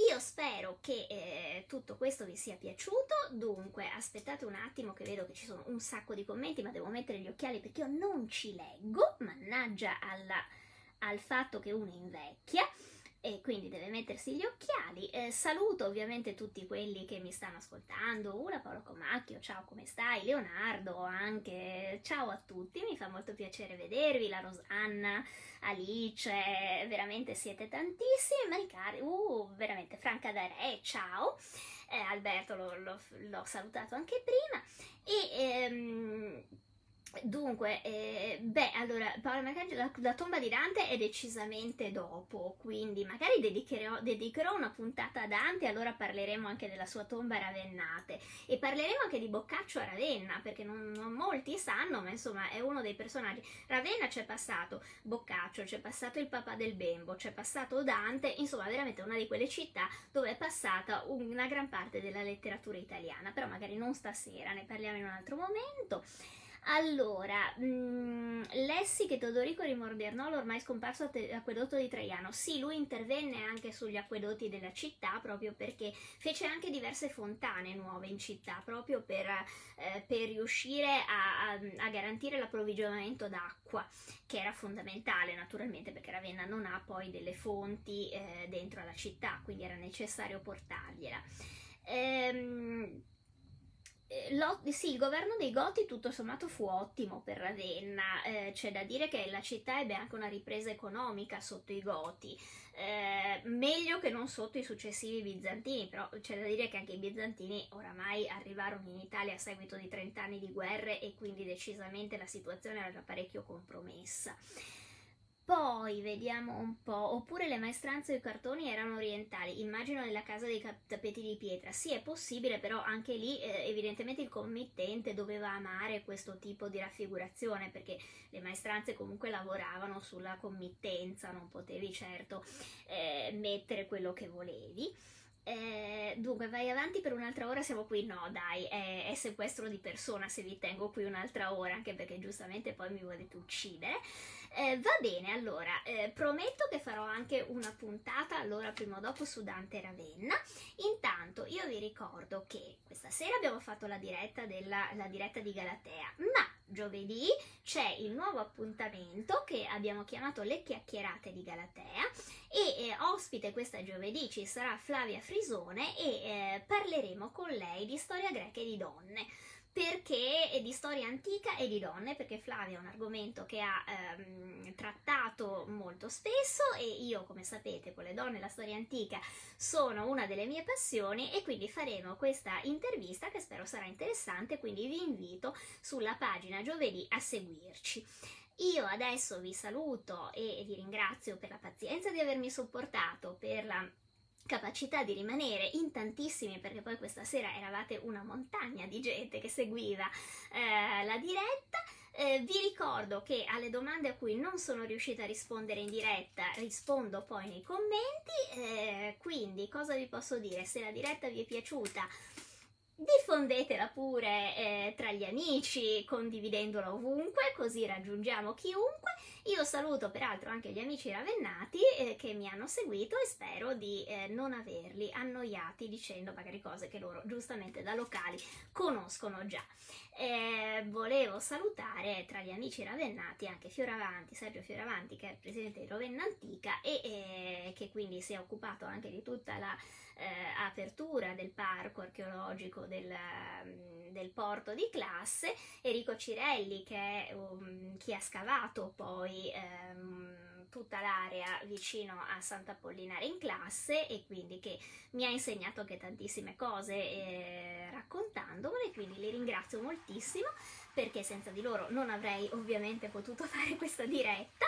Io spero che eh, tutto questo vi sia piaciuto, dunque aspettate un attimo che vedo che ci sono un sacco di commenti, ma devo mettere gli occhiali perché io non ci leggo, mannaggia alla, al fatto che uno invecchia e quindi deve mettersi gli occhiali. Eh, saluto ovviamente tutti quelli che mi stanno ascoltando, Ula Paolo Comacchio, ciao come stai? Leonardo anche, ciao a tutti, mi fa molto piacere vedervi, la Rosanna, Alice, veramente siete tantissimi, Maricari, uh, veramente. Franca da Re, ciao, eh, Alberto l'ho, l'ho, l'ho, salutato anche prima. E... Ehm, Dunque, eh, beh, allora, Paolo Mercante, la, la, tomba di Dante è decisamente dopo, quindi magari dedicherò, dedicherò una puntata a Dante, allora parleremo anche della sua tomba a Ravennate e parleremo anche di Boccaccio a Ravenna, perché non, non molti sanno, ma insomma è uno dei personaggi. Ravenna c'è passato Boccaccio, c'è passato il papà del Bembo, c'è passato Dante, insomma veramente una di quelle città dove è passata una gran parte della letteratura italiana, però magari non stasera, ne parliamo in un altro momento. Allora, mm, lessi che Teodorico di Modernò, l'ormai scomparso acquedotto di Traiano. Sì, lui intervenne anche sugli acquedotti della città proprio perché fece anche diverse fontane nuove in città, proprio per, eh, per riuscire a, a, a garantire l'approvvigionamento d'acqua, che era fondamentale naturalmente perché Ravenna non ha poi delle fonti eh, dentro alla città, quindi era necessario portargliela. Ehm, eh, lo, sì, il governo dei Goti tutto sommato fu ottimo per Ravenna, eh, c'è da dire che la città ebbe anche una ripresa economica sotto i Goti, eh, meglio che non sotto i successivi bizantini, però c'è da dire che anche i bizantini oramai arrivarono in Italia a seguito di 30 anni di guerre e quindi decisamente la situazione era parecchio compromessa. Poi vediamo un po', oppure le maestranze e i cartoni erano orientali, immagino nella casa dei tappeti di pietra. Sì, è possibile, però anche lì eh, evidentemente il committente doveva amare questo tipo di raffigurazione, perché le maestranze comunque lavoravano sulla committenza, non potevi certo eh, mettere quello che volevi. Eh, dunque, vai avanti per un'altra ora, siamo qui? No, dai, è, è, sequestro di persona se vi tengo qui un'altra ora, anche perché giustamente poi mi volete uccidere. Eh, va bene, allora, eh, prometto che farò anche una puntata allora prima o dopo su Dante Ravenna. Intanto io vi ricordo che questa sera abbiamo fatto la diretta, della, la diretta di Galatea, ma giovedì c'è il nuovo appuntamento che abbiamo chiamato Le chiacchierate di Galatea e eh, ospite questa giovedì ci sarà Flavia Frisone e eh, parleremo con lei di storia greca e di donne perché è di storia antica e di donne, perché Flavia è un argomento che ha ehm, trattato molto spesso e io, come sapete, con le donne e la storia antica sono una delle mie passioni e quindi faremo questa intervista che spero sarà interessante, quindi vi invito sulla pagina giovedì a seguirci. Io adesso vi saluto e vi ringrazio per la pazienza di avermi supportato, per la capacità di rimanere in tantissimi, perché poi questa sera eravate una montagna di gente che seguiva eh, la diretta. Eh, vi ricordo che alle domande a cui non sono riuscita a rispondere in diretta rispondo poi nei commenti, eh, quindi cosa vi posso dire? Se la diretta vi è piaciuta diffondetela pure eh, tra gli amici, condividendola ovunque, così raggiungiamo chiunque. Io saluto peraltro anche gli amici ravennati eh, che mi hanno seguito e spero di eh, non averli annoiati dicendo magari cose che loro giustamente da locali conoscono già. Eh, volevo salutare tra gli amici ravennati anche Fioravanti, Sergio Fioravanti che è il presidente di Ravenna Antica e eh, che quindi si è occupato anche di tutta la eh, apertura del parco archeologico del, mm, del, porto di classe, Enrico Cirelli che è um, chi ha scavato poi um, tutta l'area vicino a Santa Pollinare in classe e quindi che mi ha insegnato anche tantissime cose eh, raccontandomele, quindi li ringrazio moltissimo perché senza di loro non avrei ovviamente potuto [laughs] fare questa diretta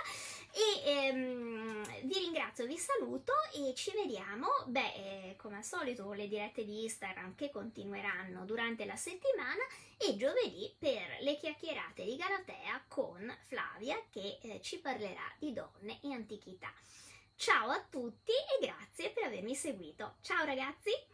e ehm, vi ringrazio, vi saluto e ci vediamo, beh, eh, come al solito le dirette di Instagram che continueranno durante la settimana e giovedì per le chiacchierate di Galatea con Flavia che eh, ci parlerà di donne e antichità. Ciao a tutti e grazie per avermi seguito. Ciao ragazzi!